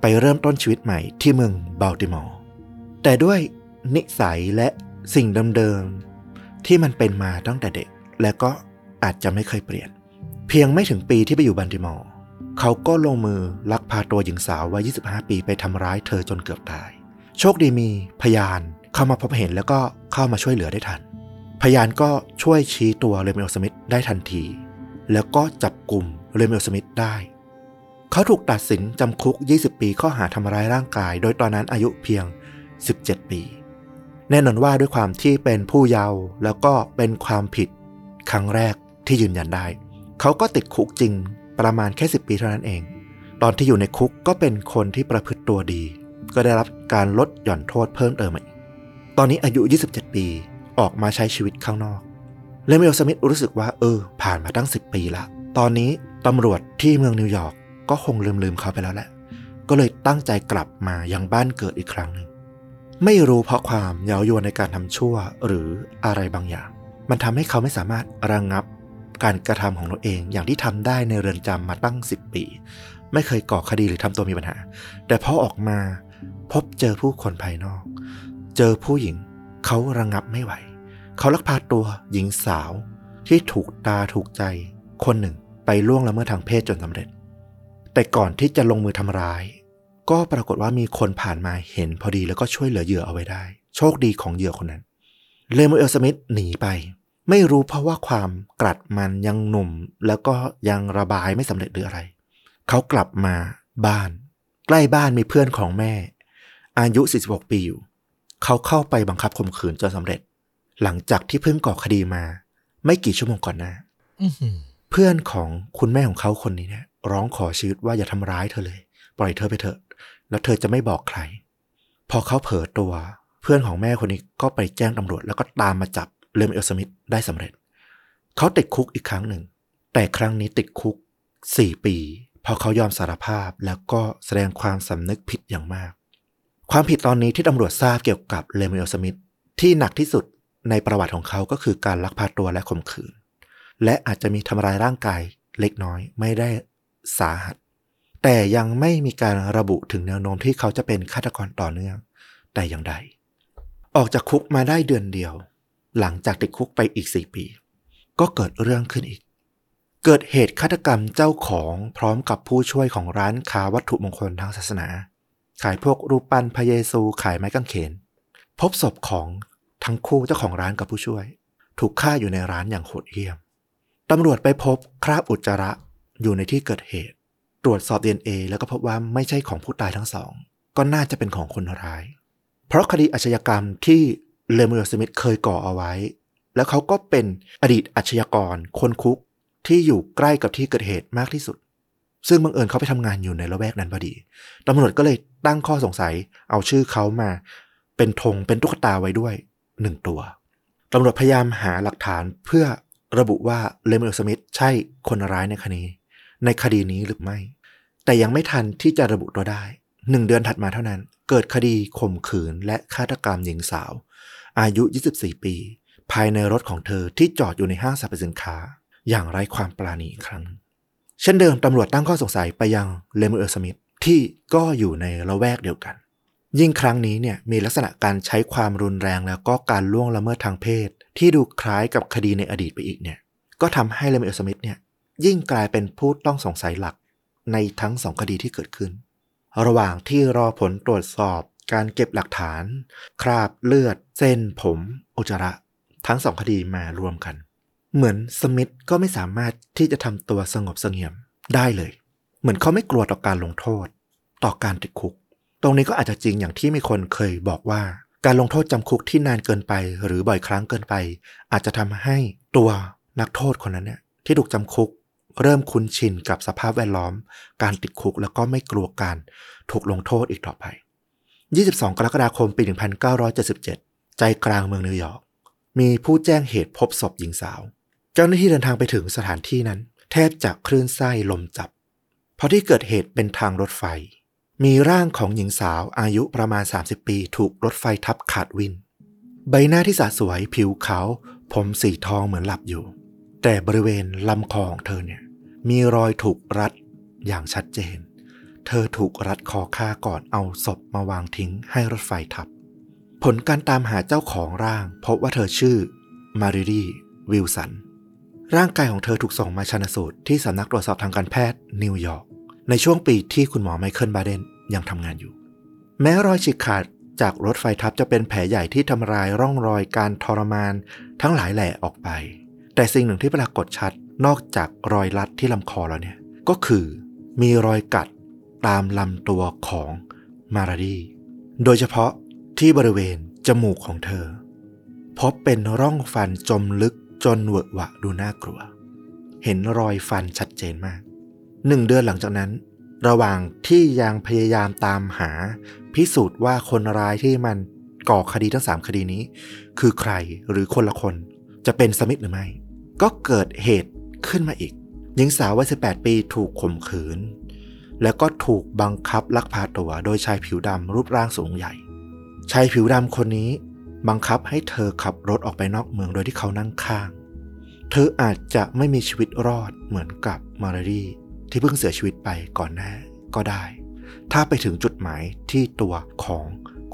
ไปเริ่มต้นชีวิตใหม่ที่เมืองบัลติมอร์ แต่ด้วยนิสัยและสิ่งเดิมๆที่มันเป็นมาตั้งแต่เด็ก และก็อาจจะไม่เคยเปลี่ยน เพียงไม่ถึงปีที่ไปอยู่บัลติมอร์เขาก็ลงมือลักพาตัวหญิงสาววัย 25 ปีไปทำร้ายเธอจนเกือบตาย โชคดีมีพยานเข้ามาพบเห็นแล้วก็เข้ามาช่วยเหลือได้ทัน พยานก็ช่วยชี้ตัวเลมิโอสมิธได้ทันที แล้วก็จับกลุ่มเลมิโอสมิธได้ เขาถูกตัดสินจำคุก 20 ปีข้อหาทำร้ายร่างกาย โดยตอนนั้นอายุเพียง 17 ปี แน่นอนว่าด้วยความที่เป็นผู้เยาว์แล้วก็เป็นความผิด ครั้งแรกที่ยืนยันได้ เขาก็ติดคุกจริงประมาณแค่ 10 ปีเท่านั้นเอง ตอนที่อยู่ในคุกก็เป็นคนที่ประพฤติตัวดี ก็ได้รับการลดหย่อนโทษเพิ่มเติมอีกตอนนี้อายุ 27 ปีออกมาใช้ชีวิตข้างนอกเลมูเอลสมิธรู้สึกว่าเออ ผ่านมาตั้ง 10 ปีละ ตอนนี้ตำรวจที่เมืองนิวยอร์กก็คงลืมลืมเขาไปแล้วแหละ ก็เลยตั้งใจกลับมายังบ้านเกิดอีกครั้งหนึ่งไม่รู้เพราะความเย้ายวนในการทำชั่วหรืออะไรบางอย่าง มันทำให้เขาไม่สามารถระงงับการกระทำของตัวเอง อย่างที่ทำได้ในเรือนจำมาตั้ง 10 ปี ไม่เคยก่อคดีหรือทำตัวมีปัญหา แต่พอออกมาพบเจอผู้คนภายนอก เจอผู้หญิง เขาระงงับไม่ไหว เขาลักพาตัวหญิงสาวที่ถูกตาถูกใจ คนหนึ่งไปล่วงละเมิดทางเพศจนสำเร็จ แต่ก่อนที่จะลงมือทำร้าย ก็ปรากฏว่ามีคนผ่านมาเห็นพอดีแล้วก็ช่วยเหลือเหยื่อเอาไว้ได้ โชคดีของเหยื่อคนนั้น เลมูเอลสมิธหนีไป ไม่รู้เพราะว่าความกลัดมันยังหนุ่ม แล้วก็ยังระบายไม่สำเร็จหรืออะไร เขากลับมาบ้าน ใกล้บ้านมีเพื่อนของแม่ อายุ 46 ปีอยู่ เขาเข้าไปบังคับข่มขืนจนสำเร็จ หลังจากที่เพิ่งก่อคดีมา ไม่กี่ชั่วโมงก่อนหน้าอื้อหือเพื่อนของคุณแม่ของเขาคนนี้เนี่ยร้องขอชีวิตว่าอย่าทำร้ายเธอเลย ปล่อยเธอไปเถอะ แล้วเธอจะไม่บอกใคร พอเขาเผลอตัวเพื่อนของแม่คนนี้ก็ไปแจ้งตำรวจ แล้วก็ตามมาจับเลมเอลสมิธได้สำเร็จ เขาติดคุกอีกครั้งหนึ่ง แต่ครั้งนี้ติดคุก 4 ปีพอเขายอมสารภาพแล้วก็แสดงความสำนึกผิดอย่างมาก ความผิดตอนนี้ที่ตำรวจทราบเกี่ยวกับเลมเอลสมิธที่หนักที่สุดในประวัติของเขาก็คือการลักพาตัวและข่มขืน และอาจจะมีทำร้ายร่างกายเล็กน้อยไม่ได้สาหัส แต่ยังไม่มีการระบุถึงแนวโน้มที่เขาจะเป็นฆาตกรต่อเนื่องแต่อย่างใด ออกจากคุกมาได้เดือนเดียว หลังจากติดคุกไปอีก4ปี ก็เกิดเรื่องขึ้นอีก เกิดเหตุฆาตกรรมเจ้าของพร้อมกับผู้ช่วยของร้านค้าวัตถุมงคลทางศาสนา ขายพวกรูปปั้นพระเยซูขายไม้กางเขน พบศพของทั้งคู่เจ้าของร้านกับผู้ช่วย ถูกฆ่าอยู่ในร้านอย่างโหดเหี้ยมตำรวจไปพบคราบอุจจาระอยู่ในที่เกิดเหตุ ตรวจสอบ DNA แล้วก็พบว่าไม่ใช่ของผู้ตายทั้งสอง ก็น่าจะเป็นของคนร้าย เพราะคดีอาชญากรรมที่เลเมูเอลสมิธเคยก่อเอาไว้ แล้วเขาก็เป็นอดีตอาชญากรคนคุกที่อยู่ใกล้กับที่เกิดเหตุมากที่สุด ซึ่งบังเอิญเขาไปทำงานอยู่ในละแวกนั้นพอดีตำรวจก็เลยตั้งข้อสงสัย เอาชื่อเขามา เป็นธงเป็นตุ๊กตาไว้ด้วยหนึ่งตัวตำรวจพยายามหาหลักฐานเพื่อระบุว่าเลเมูเอลสมิธใช่คนร้ายในคดีในคดีนี้หรือไม่ แต่ยังไม่ทันที่จะระบุตัวได้หนึ่งเดือนถัดมาเท่านั้น เกิดคดีข่มขืนและฆาตกรรมหญิงสาว อายุ 24 ปี ภายในรถของเธอที่จอดอยู่ในห้างสรรพสินค้า อย่างไร้ความปราณีอีกครั้ง เช่นเดิมตำรวจตั้งข้อสงสัยไปยังเลมูเอลสมิธที่ก็อยู่ในละแวกเดียวกัน ยิ่งครั้งนี้เนี่ยมีลักษณะการใช้ความรุนแรงแล้วก็การล่วงละเมิดทางเพศ ที่ดูคล้ายกับคดีในอดีตไปอีกเนี่ยก็ทำให้เลมิเอลสมิธเนี่ยยิ่งกลายเป็นผู้ต้องสงสัยหลักในทั้งสองคดีที่เกิดขึ้น ระหว่างที่รอผลตรวจสอบการเก็บหลักฐาน คราบเลือด เส้นผมอุจจาระทั้งสองคดีมารวมกัน เหมือนสมิธก็ไม่สามารถที่จะทำตัวสงบเสงี่ยมได้เลย เหมือนเขาไม่กลัวต่อการลงโทษ ต่อการติดคุก ตรงนี้ก็อาจจะจริงอย่างที่มีคนเคยบอกว่า การลงโทษจำคุกที่นานเกินไป หรือบ่อยครั้งเกินไป อาจจะทำให้ตัวนักโทษคนนั้นเนี่ยที่ถูกจำคุก เริ่มคุ้นชินกับสภาพแวดล้อม การติดคุกแล้วก็ไม่กลัวการถูกลงโทษอีกต่อไป 22 กรกฎาคมปี 1977 ใจกลางเมืองนิวยอร์ก มีผู้แจ้งเหตุพบศพหญิงสาว เจ้าหน้าที่เดินทางไปถึงสถานที่นั้น แทบจะคลื่นไส้ลมจับ เพราะที่เกิดเหตุเป็นทางรถไฟ มีร่างของหญิงสาวอายุประมาณ 30 ปี ถูกรถไฟทับขาดวิน ใบหน้าที่สะสวยผิวขาวผมสีทองเหมือนหลับอยู่ แต่บริเวณลำคอของเธอเนี่ย มีรอยถูกรัดอย่างชัดเจน เธอถูกรัดคอฆ่าก่อนเอาศพมาวางทิ้งให้รถไฟทับ ผลการตามหาเจ้าของร่าง พบว่าเธอชื่อมาริดีวิลสัน ร่างกายของเธอถูกส่งมาชันสูตรที่สำนักตรวจสอบทางการแพทย์นิวยอร์กในช่วงปีที่คุณหมอไมเคิลบาเดนยังทำงานอยู่ แม้รอยฉีกขาดจากรถไฟทับจะเป็นแผลใหญ่ที่ทำลายร่องรอยการทรมานทั้งหลายแหล่ออกไป แต่สิ่งหนึ่งที่ปรากฏชัด นอกจากรอยรัดที่ลำคอแล้วเนี่ย ก็คือมีรอยกัดตามลำตัวของมาราดีโดยเฉพาะที่บริเวณจมูกของเธอ พบเป็นร่องฟันจมลึกจนเวอะหวะดูน่ากลัว เห็นรอยฟันชัดเจนมากหนึ่งเดือนหลังจากนั้น ระหว่างที่ยังพยายามตามหา พิสูจน์ว่าคนร้ายที่มันก่อคดีทั้งสามคดีนี้ คือใครหรือคนละคนจะเป็นสมิธหรือไม่ ก็เกิดเหตุ ขึ้นมาอีก หญิงสาววัย 18 ปีถูกข่มขืน แล้วก็ถูกบังคับลักพาตัวโดยชายผิวดำรูปร่างสูงใหญ่ ชายผิวดำคนนี้บังคับให้เธอขับรถออกไปนอกเมืองโดยที่เขานั่งข้าง เธออาจจะไม่มีชีวิตรอดเหมือนกับมารารีที่เพิ่งเสียชีวิตไปก่อนหน้าก็ได้ ถ้าไปถึงจุดหมายที่ตัวของ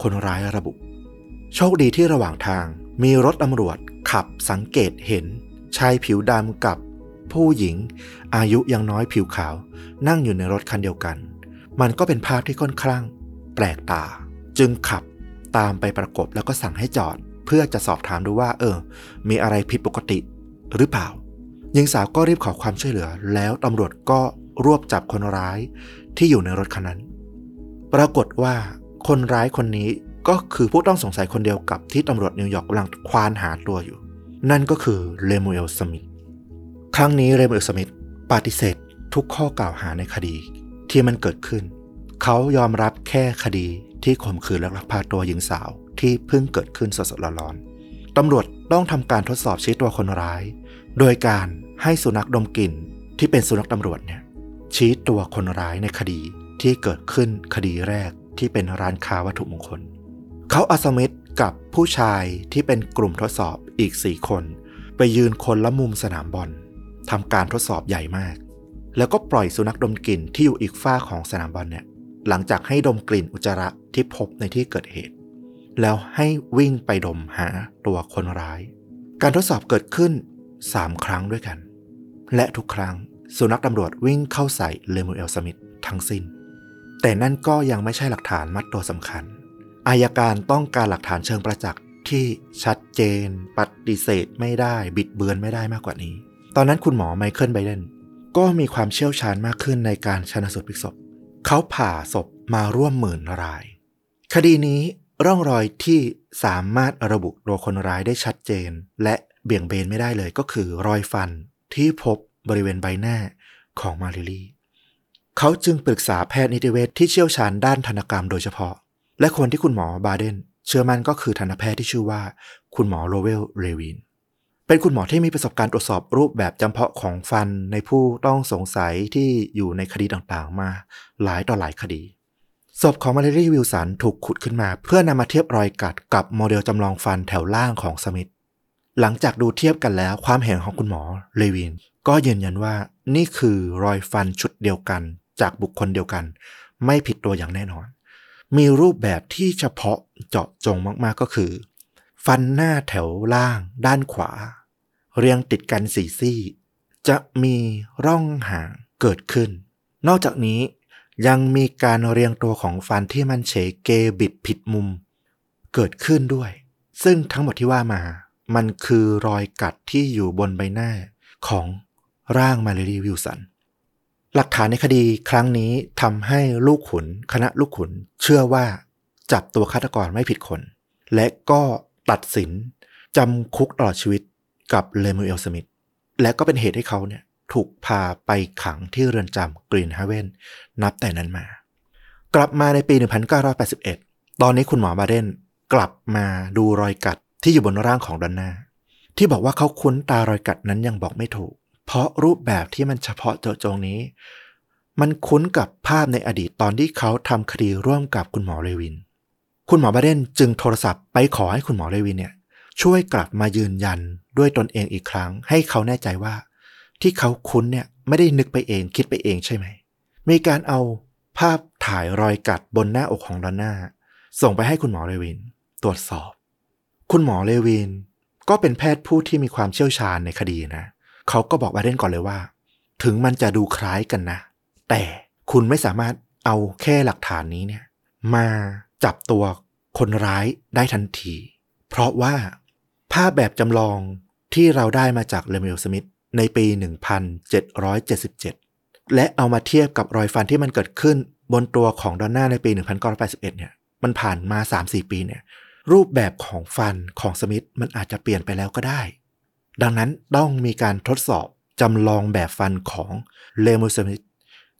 คนร้ายระบุ โชคดีที่ระหว่างทางมีรถตำรวจขับสังเกตเห็น ชายผิวดำกับ ผู้หญิง อายุยังน้อยผิวขาว นั่งอยู่ในรถคันเดียวกัน มันก็เป็นภาพที่ค่อนข้าง แปลกตา จึงขับตามไปประกบแล้วก็สั่งให้จอด เพื่อจะสอบถามดูว่า เออ มีอะไรผิดปกติ หรือเปล่าหญิงสาวก็รีบขอความช่วยเหลือ แล้วตำรวจก็รวบจับคนร้ายที่อยู่ในรถคันนั้น ปรากฏว่าคนร้ายคนนี้ก็คือผู้ต้องสงสัยคนเดียวกับที่ตำรวจนิวยอร์กกำลังควานหาตัวอยู่ นั่นก็คือเลมูเอลสมิธ ครั้งนี้เลมูเอลสมิธปฏิเสธทุกข้อกล่าวหาในคดีที่มันเกิดขึ้น เขายอมรับแค่คดีที่ข่มขืนและลักพาตัวหญิงสาวที่เพิ่งเกิดขึ้นสดๆร้อนๆตำรวจต้องทำการทดสอบชี้ตัวคนร้าย โดยการให้สุนัขดมกลิ่นที่เป็นสุนัขตำรวจเนี่ยชี้ตัวคนร้ายในคดีที่เกิดขึ้นคดีแรกที่เป็นร้านค้าวัตถุมงคล เขาอาสมิธกับผู้ชายที่เป็นกลุ่มทดสอบอีกสี่คน ไปยืนคนละมุมสนามบอล ทำการทดสอบใหญ่มาก แล้วก็ปล่อยสุนัขดมกลิ่นที่อยู่อีกฝ้าของสนามบอลเนี่ย หลังจากให้ดมกลิ่นอุจจาระที่พบในที่เกิดเหตุ แล้วให้วิ่งไปดมหาตัวคนร้าย การทดสอบเกิดขึ้น 3 ครั้งด้วยกัน และทุกครั้งสุนัขตำรวจวิ่งเข้าใส่เลมูเอลสมิธทั้งสิ้น แต่นั่นก็ยังไม่ใช่หลักฐานมัดตัวสำคัญ อายการต้องการหลักฐานเชิงประจักษ์ที่ชัดเจน ปฏิเสธไม่ได้บิดเบือนไม่ได้มากกว่านี้ ตอนนั้นคุณหมอไมเคิลไบเดนก็มีความเชี่ยวชาญมากขึ้นในการชนะสูตรพลิกศพ เขาผ่าศพมาร่วมหมื่นราย คดีนี้ร่องรอยที่สามารถระบุตัวคนร้ายได้ชัดเจน และเบี่ยงเบนไม่ได้เลยก็คือรอยฟันที่พบบริเวณใบหน้าของมาริลีเขาจึงปรึกษาแพทย์นิติเวชที่เชี่ยวชาญด้านธนกรรมโดยเฉพาะ และคนที่คุณหมอบาเดนเชื่อมั่นก็คือทันตแพทย์ที่ชื่อว่า คุณหมอโรเวลเรวิน เป็นคุณหมอที่มีประสบการณ์ตรวจสอบรูปแบบจำเพาะของฟันในผู้ต้องสงสัยที่อยู่ในคดีต่างๆ มาหลายต่อหลายคดี ศพของมาริลีวิลสันถูกขุดขึ้นมา เพื่อนำมาเทียบรอยกัดกับโมเดลจำลองฟันแถวล่างของสมิธหลังจากดูเทียบกันแล้วความเห็นของคุณหมอเลวิน ก็ยืนยันว่านี่คือรอยฟันชุดเดียวกัน จากบุคคลเดียวกัน ไม่ผิดตัวอย่างแน่นอน มีรูปแบบที่เฉพาะเจาะจงมากๆก็คือ ฟันหน้าแถวล่างด้านขวา เรียงติดกันสี่ซี่ จะมีร่องห่างเกิดขึ้น นอกจากนี้ยังมีการเรียงตัวของฟันที่มันเฉเกบิดผิดมุม เกิดขึ้นด้วย ซึ่งทั้งหมดที่ว่ามา มันคือรอยกัดที่อยู่บนใบหน้าของร่างมาเรลีวิลสัน หลักฐานในคดีครั้งนี้ทำให้ลูกขุน คณะลูกขุนเชื่อว่าจับตัวฆาตกรไม่ผิดคน และก็ ตัดสินจำคุกตลอดชีวิตกับเลมูเอลสมิธและก็เป็นเหตุให้เขาเนี่ยถูกพาไปขังที่เรือนจำกรีนฮาเวนนับแต่นั้นมา กลับมาในปี 1981 ตอนนี้คุณหมอบาเดนกลับมาดูรอยกัดที่อยู่บนร่างของดอนนาที่บอกว่าเขาคุ้นตารอยกัดนั้นยังบอกไม่ถูก เพราะรูปแบบที่มันเฉพาะเจาะจงนี้ มันคุ้นกับภาพในอดีตตอนที่เขาทำคดีร่วมกับคุณหมอเลวิน คุณหมอบาเดนจึงโทรศัพท์ไปขอให้คุณหมอเลวินเนี่ยช่วยกลับมายืนยันด้วยตนเองอีกครั้ง ให้เขาแน่ใจว่า ที่เขาคุ้นเนี่ยไม่ได้นึกไปเองคิดไปเองใช่ไหม มีการเอาภาพถ่ายรอยกัดบนหน้าอกของดอนน่าส่งไปให้คุณหมอเลวิน ตรวจสอบ คุณหมอเลวิน ก็เป็นแพทย์ผู้ที่มีความเชี่ยวชาญในคดีนะเขาก็บอกบาเดนก่อนเลยว่า ถึงมันจะดูคล้ายกันนะ แต่คุณไม่สามารถเอาแค่หลักฐานนี้เนี่ย มา จับตัวคนร้ายได้ทันที เพราะว่าภาพแบบจำลองที่เราได้มาจากเลมิลสมิธในปี 1777 และเอามาเทียบกับรอยฟันที่มันเกิดขึ้นบนตัวของดอนน่าในปี 1981 เนี่ยมันผ่านมา 3-4 ปีเนี่ยรูปแบบของฟันของสมิธมันอาจจะเปลี่ยนไปแล้วก็ได้ ดังนั้นต้องมีการทดสอบจำลองแบบฟันของเลมูสมิธ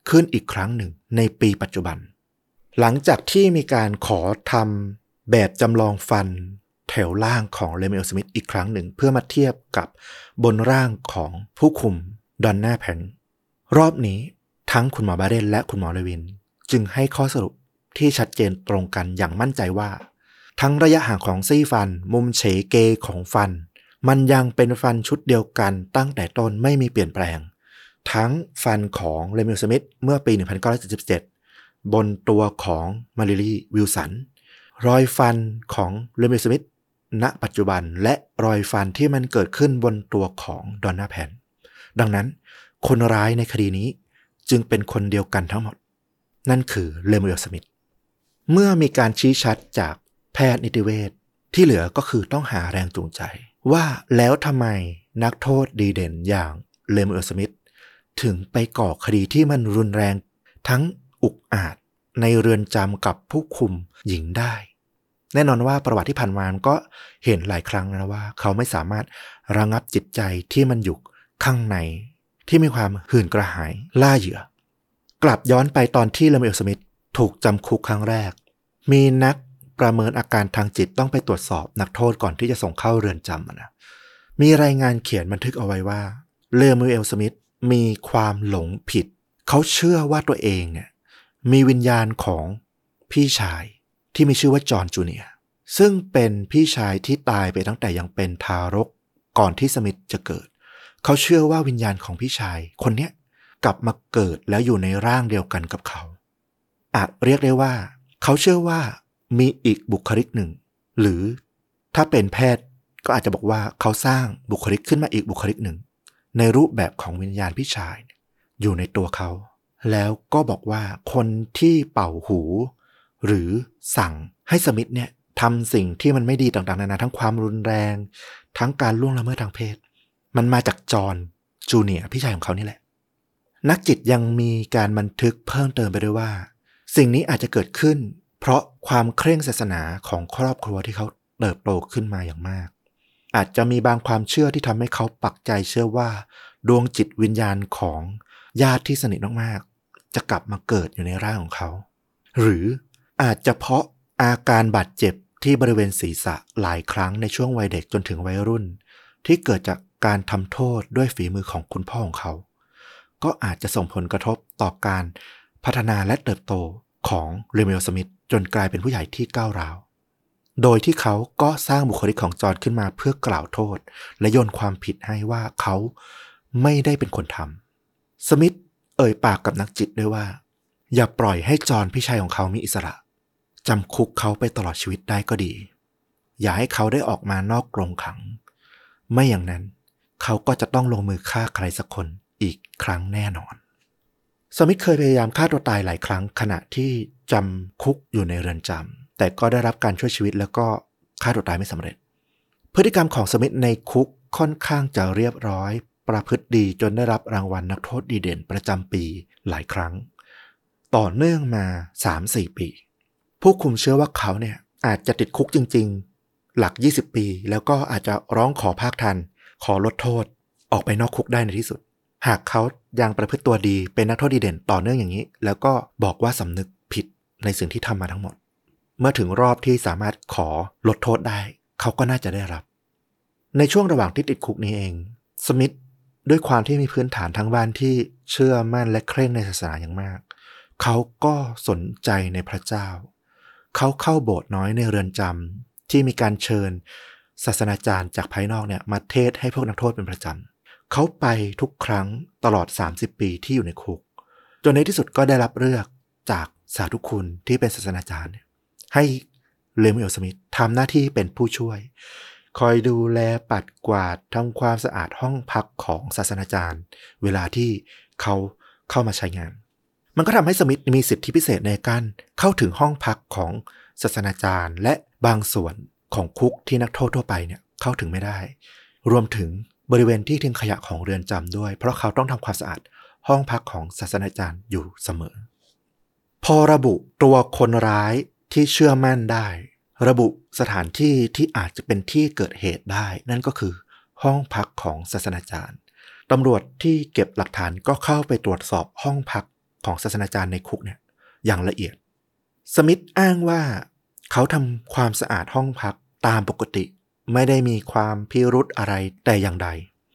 ขึ้นอีกครั้งหนึ่งในปีปัจจุบัน หลังจากที่มีการขอทำแบบจำลองฟันแถวล่างของเลมิเอลสมิธอีกครั้งหนึ่ง เพื่อมาเทียบกับบนร่างของผู้คุมดอนน่าแพนรอบนี้ทั้งคุณหมอบาเรนและคุณหมอเลวิน จึงให้ข้อสรุปที่ชัดเจนตรงกันอย่างมั่นใจว่า ทั้งระยะห่างของซี่ฟัน มุมเฉเกของฟัน มันยังเป็นฟันชุดเดียวกันตั้งแต่ต้นไม่มีเปลี่ยนแปลง ทั้งฟันของเลมูเอลสมิธเมื่อปี 1977 บนตัวของมาริลีวิลสัน รอยฟันของเลมูเอลสมิธณปัจจุบันและรอยฟันที่มันเกิดขึ้นบนตัวของดอนน่าแพนดังนั้น คนร้ายในคดีนี้จึงเป็นคนเดียวกันทั้งหมด นั่นคือเลมูเอลสมิธเมื่อมีการชี้ชัดจากแพทย์นิติเวชที่เหลือก็คือต้องหาแรงจูงใจ ว่าแล้วทำไมนักโทษดีเด่นอย่างเลมูเอลสมิธถึงไปก่อคดีที่มันรุนแรงทั้ง อุกอาจในเรือนจำกับผู้คุมหญิงได้ แน่นอนว่าประวัติที่ผ่านมาก็เห็นหลายครั้งนะว่า เขาไม่สามารถระงับจิตใจที่มันอยู่ข้างใน ที่มีความหื่นกระหายล่าเหยื่อ กลับย้อนไปตอนที่เลมเอลสมิธถูกจำคุกครั้งแรก มีนักประเมินอาการทางจิตต้องไปตรวจสอบนักโทษก่อนที่จะส่งเข้าเรือนจำนะมีรายงานเขียนบันทึกเอาไว้ว่าเลมูเอลสมิธมีความหลงผิด เขาเชื่อว่าตัวเองเนี่ย มีวิญญาณของพี่ชายที่มีชื่อว่าจอห์นจูเนียร์ซึ่งเป็นพี่ชายที่ตายไปตั้งแต่ยังเป็นทารกก่อนที่สมิธจะเกิด เขาเชื่อว่าวิญญาณของพี่ชายคนเนี้ยกลับมาเกิดแล้วอยู่ในร่างเดียวกันกับเขา อาจเรียกได้ว่า เขาเชื่อว่ามีอีกบุคลิกหนึ่ง หรือถ้าเป็นแพทย์ก็อาจจะบอกว่าเขาสร้างบุคลิกขึ้นมาอีกบุคลิกหนึ่ง ในรูปแบบของวิญญาณพี่ชายอยู่ในตัวเขา แล้วก็บอกว่าคนที่เป่าหู หรือสั่งให้สมิธเนี่ยทำสิ่งที่มันไม่ดีต่างๆนานาทั้งความรุนแรง ทั้งการล่วงละเมิดทางเพศ มันมาจากจอห์นจูเนียพี่ชายของเขานี่แหละ นักจิตยังมีการบันทึกเพิ่มเติมไปด้วยว่า สิ่งนี้อาจจะเกิดขึ้น เพราะความเคร่งศาสนาของครอบครัวที่เขาเติบโตขึ้นมาอย่างมาก อาจจะมีบางความเชื่อที่ทำให้เขาปักใจเชื่อว่า ดวงจิตวิญญาณของญาติที่สนิทมากๆ จะกลับมาเกิดอยู่ในร่างของเขา หรืออาจจะเพราะอาการบาดเจ็บที่บริเวณศีรษะหลายครั้งในช่วงวัยเด็กจนถึงวัยรุ่น ที่เกิดจากการทำโทษด้วยฝีมือของคุณพ่อของเขา ก็อาจจะส่งผลกระทบต่อการพัฒนาและเติบโตของเรเมลสมิธจนกลายเป็นผู้ใหญ่ที่ก้าวร้าว โดยที่เขาก็สร้างบุคลิกของจอห์นขึ้นมาเพื่อกล่าวโทษ และโยนความผิดให้ว่าเขาไม่ได้เป็นคนทำสมิธ อ่ยปากกับนักจิตด้วยว่า อย่าปล่อยให้จอนพี่ชายของเขามีอิสระจำคุกเขาไปตลอดชีวิตได้ก็ดี อย่าให้เขาได้ออกมานอกกรงขัง ไม่อย่างนั้น เขาก็จะต้องลงมือฆ่าใครสักคนอีกครั้งแน่นอน สมิธเคยพยายามฆ่าตัวตายหลายครั้งขณะที่จำคุกอยู่ในเรือนจำแต่ก็ได้รับการช่วยชีวิตแล้วก็ฆ่าตัวตายไม่สำเร็จ พฤติกรรมของสมิธในคุกค่อนข้างจะเรียบร้อย ประพฤติดีจนได้รับรางวัลนักโทษดีเด่นประจำปีหลายครั้ง ต่อเนื่องมา 3-4 ปี ผู้คุมเชื่อว่าเขาเนี่ยอาจจะติดคุกจริง ๆ หลัก 20 ปี แล้วก็อาจจะร้องขอภาคทัน ขอลดโทษ ออกไปนอกคุกได้ในที่สุด หากเขายังประพฤติตัวดีเป็นนักโทษดีเด่นต่อเนื่องอย่างนี้ แล้วก็บอกว่าสำนึกผิดในสิ่งที่ทำมาทั้งหมด เมื่อถึงรอบที่สามารถขอลดโทษได้ เขาก็น่าจะได้รับ ในช่วงระหว่างที่ติดคุกนี้เอง สมิธ ด้วยความที่มีพื้นฐานทั้งบ้านที่เชื่อมั่นและเคร่งในศาสนาอย่างมาก เขาก็สนใจในพระเจ้า เขาเข้าโบสถ์น้อยในเรือนจำที่มีการเชิญ ศาสนาจารย์จากภายนอกเนี่ยมาเทศให้พวกนักโทษเป็นประจำ เขาไปทุกครั้งตลอด 30 ปีที่อยู่ในคุก จนในที่สุดก็ได้รับเลือกจากสาธุคุณที่เป็นศาสนาจารย์ ให้เลมิโอสมิธทำหน้าที่เป็นผู้ช่วย คอยดูแลปัดกวาดทำความสะอาดห้องพักของศาสนาจารย์ เวลาที่เขาเข้ามาใช้งาน มันก็ทำให้สมิธมีสิทธิพิเศษในการเข้าถึงห้องพักของศาสนาจารย์ และบางส่วนของคุกที่นักโทษทั่วไปเนี่ยเข้าถึงไม่ได้ รวมถึงบริเวณที่ทิ้งขยะของเรือนจำด้วย เพราะเขาต้องทำความสะอาดห้องพักของศาสนาจารย์อยู่เสมอ พอระบุตัวคนร้ายที่เชื่อมั่นได้ ระบุสถานที่ที่อาจจะเป็นที่เกิดเหตุได้ นั่นก็คือ ห้องพักของศาสนาจารย์ตำรวจที่เก็บหลักฐานก็เข้าไปตรวจสอบห้องพักของศาสนาจารย์ในคุกเนี่ยอย่างละเอียด สมิธอ้างว่าเขาทำความสะอาดห้องพักตามปกติ ไม่ได้มีความพิรุธอะไรแต่อย่างใด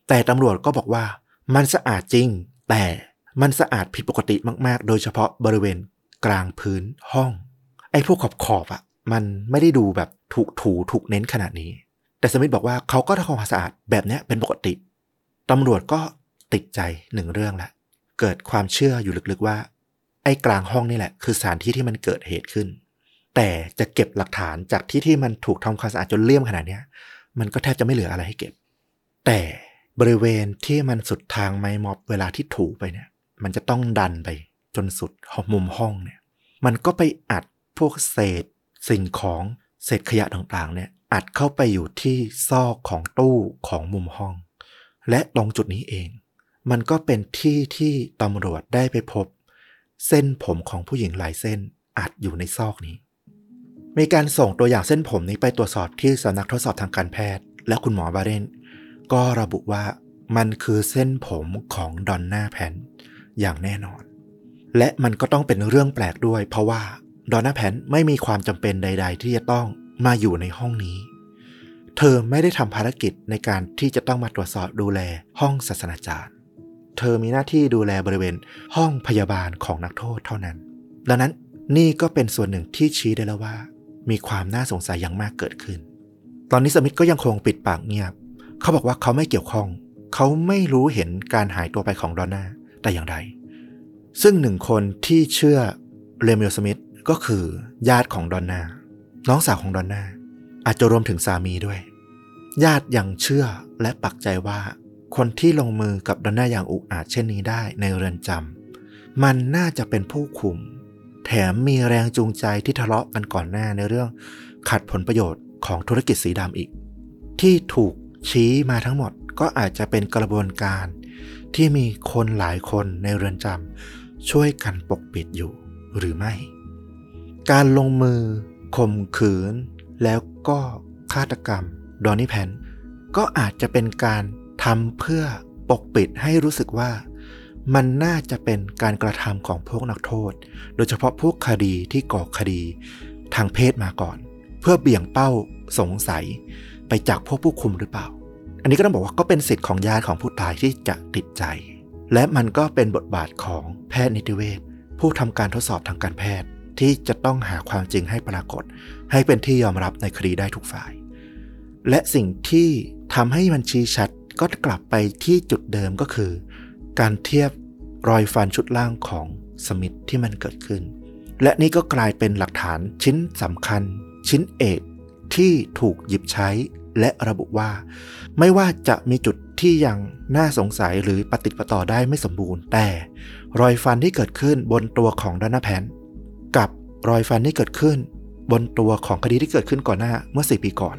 แต่ตำรวจก็บอกว่า มันสะอาดจริง แต่มันสะอาดผิดปกติมาก ๆ โดยเฉพาะบริเวณกลางพื้นห้อง ไอ้พวกขอบขอบอะ มันไม่ได้ดูแบบถูกถูถูกเน้นขนาดนี้ แต่สมิธบอกว่าเขาก็ทำความสะอาดแบบนี้เป็นปกติตำรวจก็ติดใจหนึ่งเรื่องละเกิดความเชื่ออยู่ลึกๆว่า ไอ้กลางห้องนี่แหละ คือสถานที่ที่มันเกิดเหตุขึ้น แต่จะเก็บหลักฐานจากที่ที่มันถูกทำความสะอาดจนเลี่ยมขนาดนี้มันก็แทบจะไม่เหลืออะไรให้เก็บ แต่บริเวณที่มันสุดทางไม้ม็อบเวลาที่ถูไปเนี่ย มันจะต้องดันไปจนสุดมุมห้องเนี่ย มันก็ไปอัดพวกเศษ สิ่งของเศษขยะต่างๆ เนี่ยอัดเข้าไปอยู่ที่ซอกของตู้ของมุมห้อง และตรงจุดนี้เอง มันก็เป็นที่ที่ตำรวจได้ไปพบ เส้นผมของผู้หญิงหลายเส้นอัดอยู่ในซอกนี้ มีการส่งตัวอย่างเส้นผมนี้ไปตรวจสอบที่สำนักทดสอบทางการแพทย์ และคุณหมอบาเรนก็ระบุว่ามันคือเส้นผมของดอนน่าแพนอย่างแน่นอน และมันก็ต้องเป็นเรื่องแปลกด้วย เพราะว่า ดอนน่าแพนไม่มีความจำเป็นใด ๆ ที่จะต้องมาอยู่ในห้องนี้ เธอไม่ได้ทำภารกิจในการที่จะต้องมาตรวจสอบดูแลห้องศาสนาจารย์ เธอมีหน้าที่ดูแลบริเวณห้องพยาบาลของนักโทษเท่านั้น ดังนั้นนี่ก็เป็นส่วนหนึ่งที่ชี้ได้แล้วว่า มีความน่าสงสัยอย่างมากเกิดขึ้น ตอนนี้สมิธก็ยังคงปิดปากเงียบ เขาบอกว่าเขาไม่เกี่ยวข้อง เขาไม่รู้เห็นการหายตัวไปของดอนน่าแต่อย่างใด ซึ่งหนึ่งคนที่เชื่อเลมิโอสมิธ ก็คือญาติของดอนนาน้องสาวของดอนนาอาจจะรวมถึงสามีด้วย ญาติยังเชื่อและปักใจว่าคนที่ลงมือกับดอนน่าอย่างอุกอาจเช่นนี้ได้ในเรือนจำมันน่าจะเป็นผู้คุม แถมมีแรงจูงใจที่ทะเลาะกันก่อนหน้าในเรื่อง ขัดผลประโยชน์ของธุรกิจสีดำอีก ที่ถูกชี้มาทั้งหมดก็อาจจะเป็นกระบวนการ ที่มีคนหลายคนในเรือนจำช่วยกันปกปิดอยู่หรือไม่ การลงมือข่มขืน แล้วก็ฆาตกรรมดอนนี่แพนก็อาจจะเป็นการทำเพื่อปกปิดให้รู้สึกว่า มันน่าจะเป็นการกระทำของพวกนักโทษ โดยเฉพาะพวกคดีที่ก่อคดีทางเพศมาก่อน เพื่อเบี่ยงเป้าสงสัยไปจากพวกผู้คุมหรือเปล่า อันนี้ก็ต้องบอกว่าก็เป็นสิทธิ์ของญาติของผู้ตายที่จะติดใจ และมันก็เป็นบทบาทของแพทย์นิติเวชผู้ทำการทดสอบทางการแพทย์ ที่จะต้องหาความจริงให้ปรากฏ ให้เป็นที่ยอมรับในคดีได้ทุกฝ่าย และสิ่งที่ทำให้มันชี้ชัดก็กลับไปที่จุดเดิมก็คือ การเทียบรอยฟันชุดล่างของสมิธที่มันเกิดขึ้น และนี่ก็กลายเป็นหลักฐานชิ้นสำคัญ ชิ้นเอกที่ถูกหยิบใช้และระบุว่า ไม่ว่าจะมีจุดที่ยังน่าสงสัยหรือปฏิดปต่อได้ไม่สมบูรณ์ แต่ รอยฟันที่เกิดขึ้นบนตัวของดอนาแพน รอยฟันที่เกิดขึ้น บนตัวของคดีที่เกิดขึ้นก่อนหน้าเมื่อสี่ปีก่อน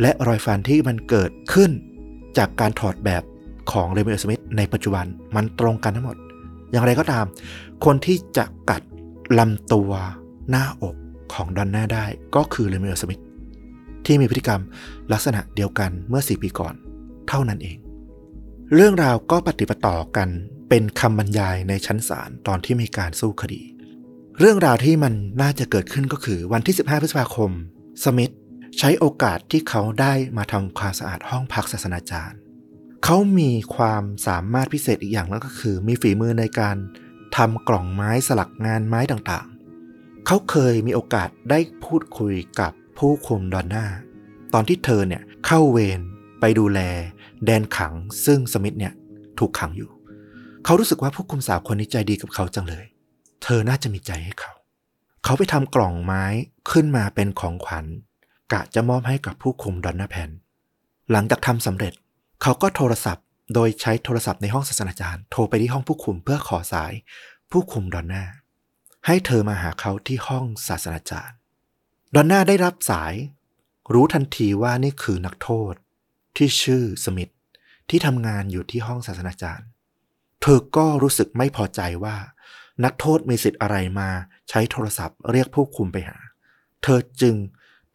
และรอยฟันที่มันเกิดขึ้น จากการถอดแบบของเรมิโอสมิธในปัจจุบันมันตรงกันทั้งหมด อย่างไรก็ตาม คนที่จะกัดลำตัวหน้าอกของดอนน่าได้ก็คือเรมิโอสมิธที่มีพฤติกรรมลักษณะเดียวกันเมื่อ 4 ปีก่อน เท่านั้นเอง เรื่องราวก็ปฏิปต่อกันเป็นคำบรรยายในชั้นศาลตอนที่มีการสู้คดี เรื่องราวที่มันน่าจะเกิดขึ้นก็คือวันที่ 15 พฤษภาคม สมิธใช้โอกาสที่เขาได้มาทำความสะอาดห้องพักศาสนาจารย์ เขามีความสามารถพิเศษอีกอย่างแล้วก็คือ มีฝีมือในการทำกล่องไม้สลักงานไม้ต่างๆ เขาเคยมีโอกาสได้พูดคุยกับผู้คุมดอนน่า ตอนที่เธอเนี่ยเข้าเวรไปดูแล แดนขังซึ่งสมิธเนี่ยถูกขังอยู่ เขารู้สึกว่าผู้คุมสาวคนนี้ใจดีกับเขาจังเลย เธอน่าจะมีใจให้เขา เขาไปทำกล่องไม้ขึ้นมาเป็นของขวัญ กะจะมอบให้กับผู้คุมดอนน่าแพนหลังจากทำสำเร็จ เขาก็โทรศัพท์ โดยใช้โทรศัพท์ในห้องศาสนาจารย์ โทรไปที่ห้องผู้คุมเพื่อขอสาย ผู้คุมดอนน่าให้เธอมาหาเขาที่ห้องศาสนาจารย์ ดอนน่าได้รับสาย รู้ทันทีว่านี่คือนักโทษ ที่ชื่อสมิธที่ทำงานอยู่ที่ห้องศาสนาจารย์ ธอก็รู้สึกไม่พอใจว่า นักโทษมีสิทธิ์อะไรมาใช้โทรศัพท์เรียกผู้คุมไปหา เธอจึง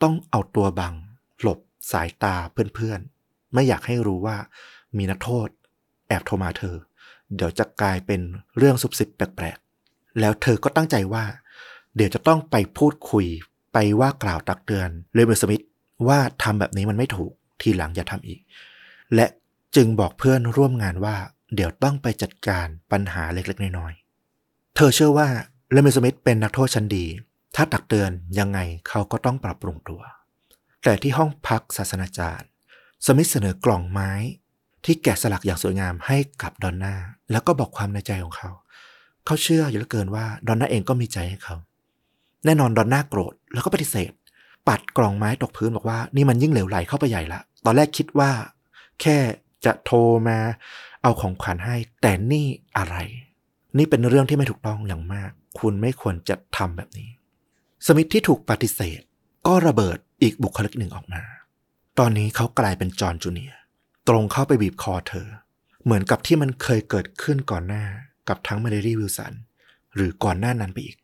ต้องเอาตัวบัง หลบสายตาเพื่อนๆ ไม่อยากให้รู้ว่ามีนักโทษ แอบโทรมาเธอ เดี๋ยวจะกลายเป็นเรื่องซุบซิบแปลกๆ แล้วเธอก็ตั้งใจว่า เดี๋ยวจะต้องไปพูดคุยไปว่ากล่าวตักเตือนเรเบอร์สมิธว่าทำแบบนี้มันไม่ถูกทีหลังอย่าทำอีก และจึงบอกเพื่อนร่วมงานว่า เดี๋ยวต้องไปจัดการปัญหาเล็กๆ น้อยๆ เธอเชื่อว่าเรเบอร์สมิธเป็นนักโทษชั้นดี ถ้าตักเตือนยังไงเขาก็ต้องปรับปรุงตัว แต่ที่ห้องพักศาสนาจารย์ สมิธเสนอกล่องไม้ ที่แกะสลักอย่างสวยงามให้กับดอนน่าแล้วก็บอกความในใจของเขา เขาเชื่ออยู่เหลือเกินว่าดอนน่าเองก็มีใจให้เขา แน่นอนดอนน่าโกรธแล้วก็ปฏิเสธ ปัดกล่องไม้ตกพื้นบอกว่านี่มันยิ่งเหลวไหลเข้าไปใหญ่ละ ตอนแรกคิดว่า แค่จะโทรมา เอาของขวัญให้ แต่นี่อะไร นี่เป็นเรื่องที่ไม่ถูกต้องอย่างมาก คุณไม่ควรจะทำแบบนี้ สมิธที่ถูกปฏิเสธ ก็ระเบิดอีกบุคลิกหนึ่งออกมา ตอนนี้เขากลายเป็นจอห์นจูเนียร์ตรงเข้าไปบีบคอเธอ เหมือนกับที่มันเคยเกิดขึ้นก่อนหน้ากับทั้งมาริลีวิลสันหรือก่อนหน้านั้นไปอีก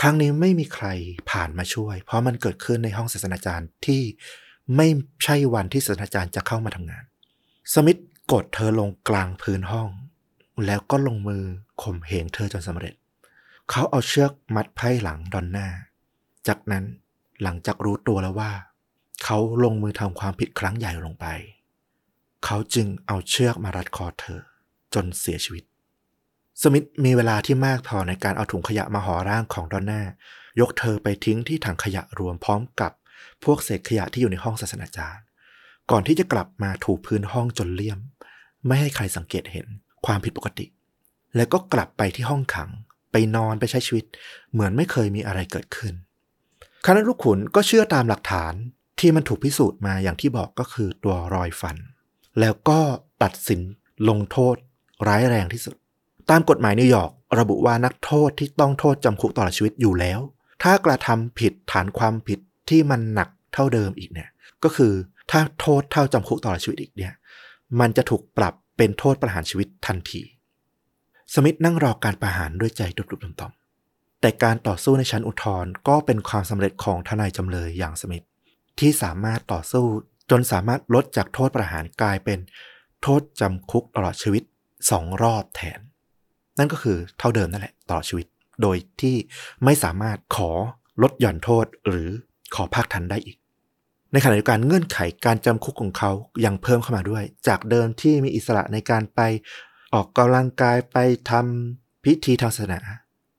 ครั้งนี้ไม่มีใครผ่านมาช่วย เพราะมันเกิดขึ้นในห้องศาสนาจารย์ที่ไม่ใช่วันที่ศาสตราจารย์จะเข้ามาทำงาน สมิธ กดเธอลงกลางพื้นห้อง แล้วก็ลงมือข่มเหงเธอจนสำเร็จ เขาเอาเชือกมัดไพ่หลังดอนน่า จากนั้นหลังจากรู้ตัวแล้วว่า เขาลงมือทำความผิดครั้งใหญ่ลงไป เขาจึงเอาเชือกมารัดคอเธอ จนเสียชีวิต สมิธมีเวลาที่มากพอในการเอาถุงขยะมาห่อร่างของดอนน่า ยกเธอไปทิ้งที่ถังขยะรวมพร้อมกับพวกเศษขยะที่อยู่ในห้องศาสนาจารย์ ก่อนที่จะกลับมาถูพื้นห้องจนเลี่ยม ไม่ให้ใครสังเกตเห็นความผิดปกติ แล้วก็กลับไปที่ห้องขัง ไปนอนไปใช้ชีวิต เหมือนไม่เคยมีอะไรเกิดขึ้น คณะลูกขุนก็เชื่อตามหลักฐานที่มันถูกพิสูจน์มาอย่างที่บอกก็คือตัวรอยฟัน แล้วก็ตัดสินลงโทษร้ายแรงที่สุด ตามกฎหมายนิวยอร์กระบุว่านักโทษที่ต้องโทษจำคุกตลอดชีวิตอยู่แล้ว ถ้ากระทำผิดฐานความผิดที่มันหนักเท่าเดิมอีกเนี่ย ก็คือถ้าโทษเท่าจำคุกตลอดชีวิตอีกเนี่ย มันจะถูกปรับเป็นโทษประหารชีวิตทันที สมิธนั่งรอการประหารด้วยใจตุบๆต่อมๆแต่การต่อสู้ในชั้นอุทธรณ์ก็เป็นความสำเร็จของทนายจำเลยอย่างสมิธที่สามารถต่อสู้จนสามารถลดจากโทษประหารกลายเป็นโทษจำคุกตลอดชีวิตสองรอบแทน นั่นก็คือเท่าเดิมนั่นแหละตลอดชีวิต โดยที่ไม่สามารถขอลดหย่อนโทษหรือขอภาคทันได้อีก ในขณะเดียวกันเงื่อนไขการจำคุกของเขายังเพิ่มเข้ามาด้วย จากเดิมที่มีอิสระในการไปออกกำลังกายไปทำพิธีทางศาสนา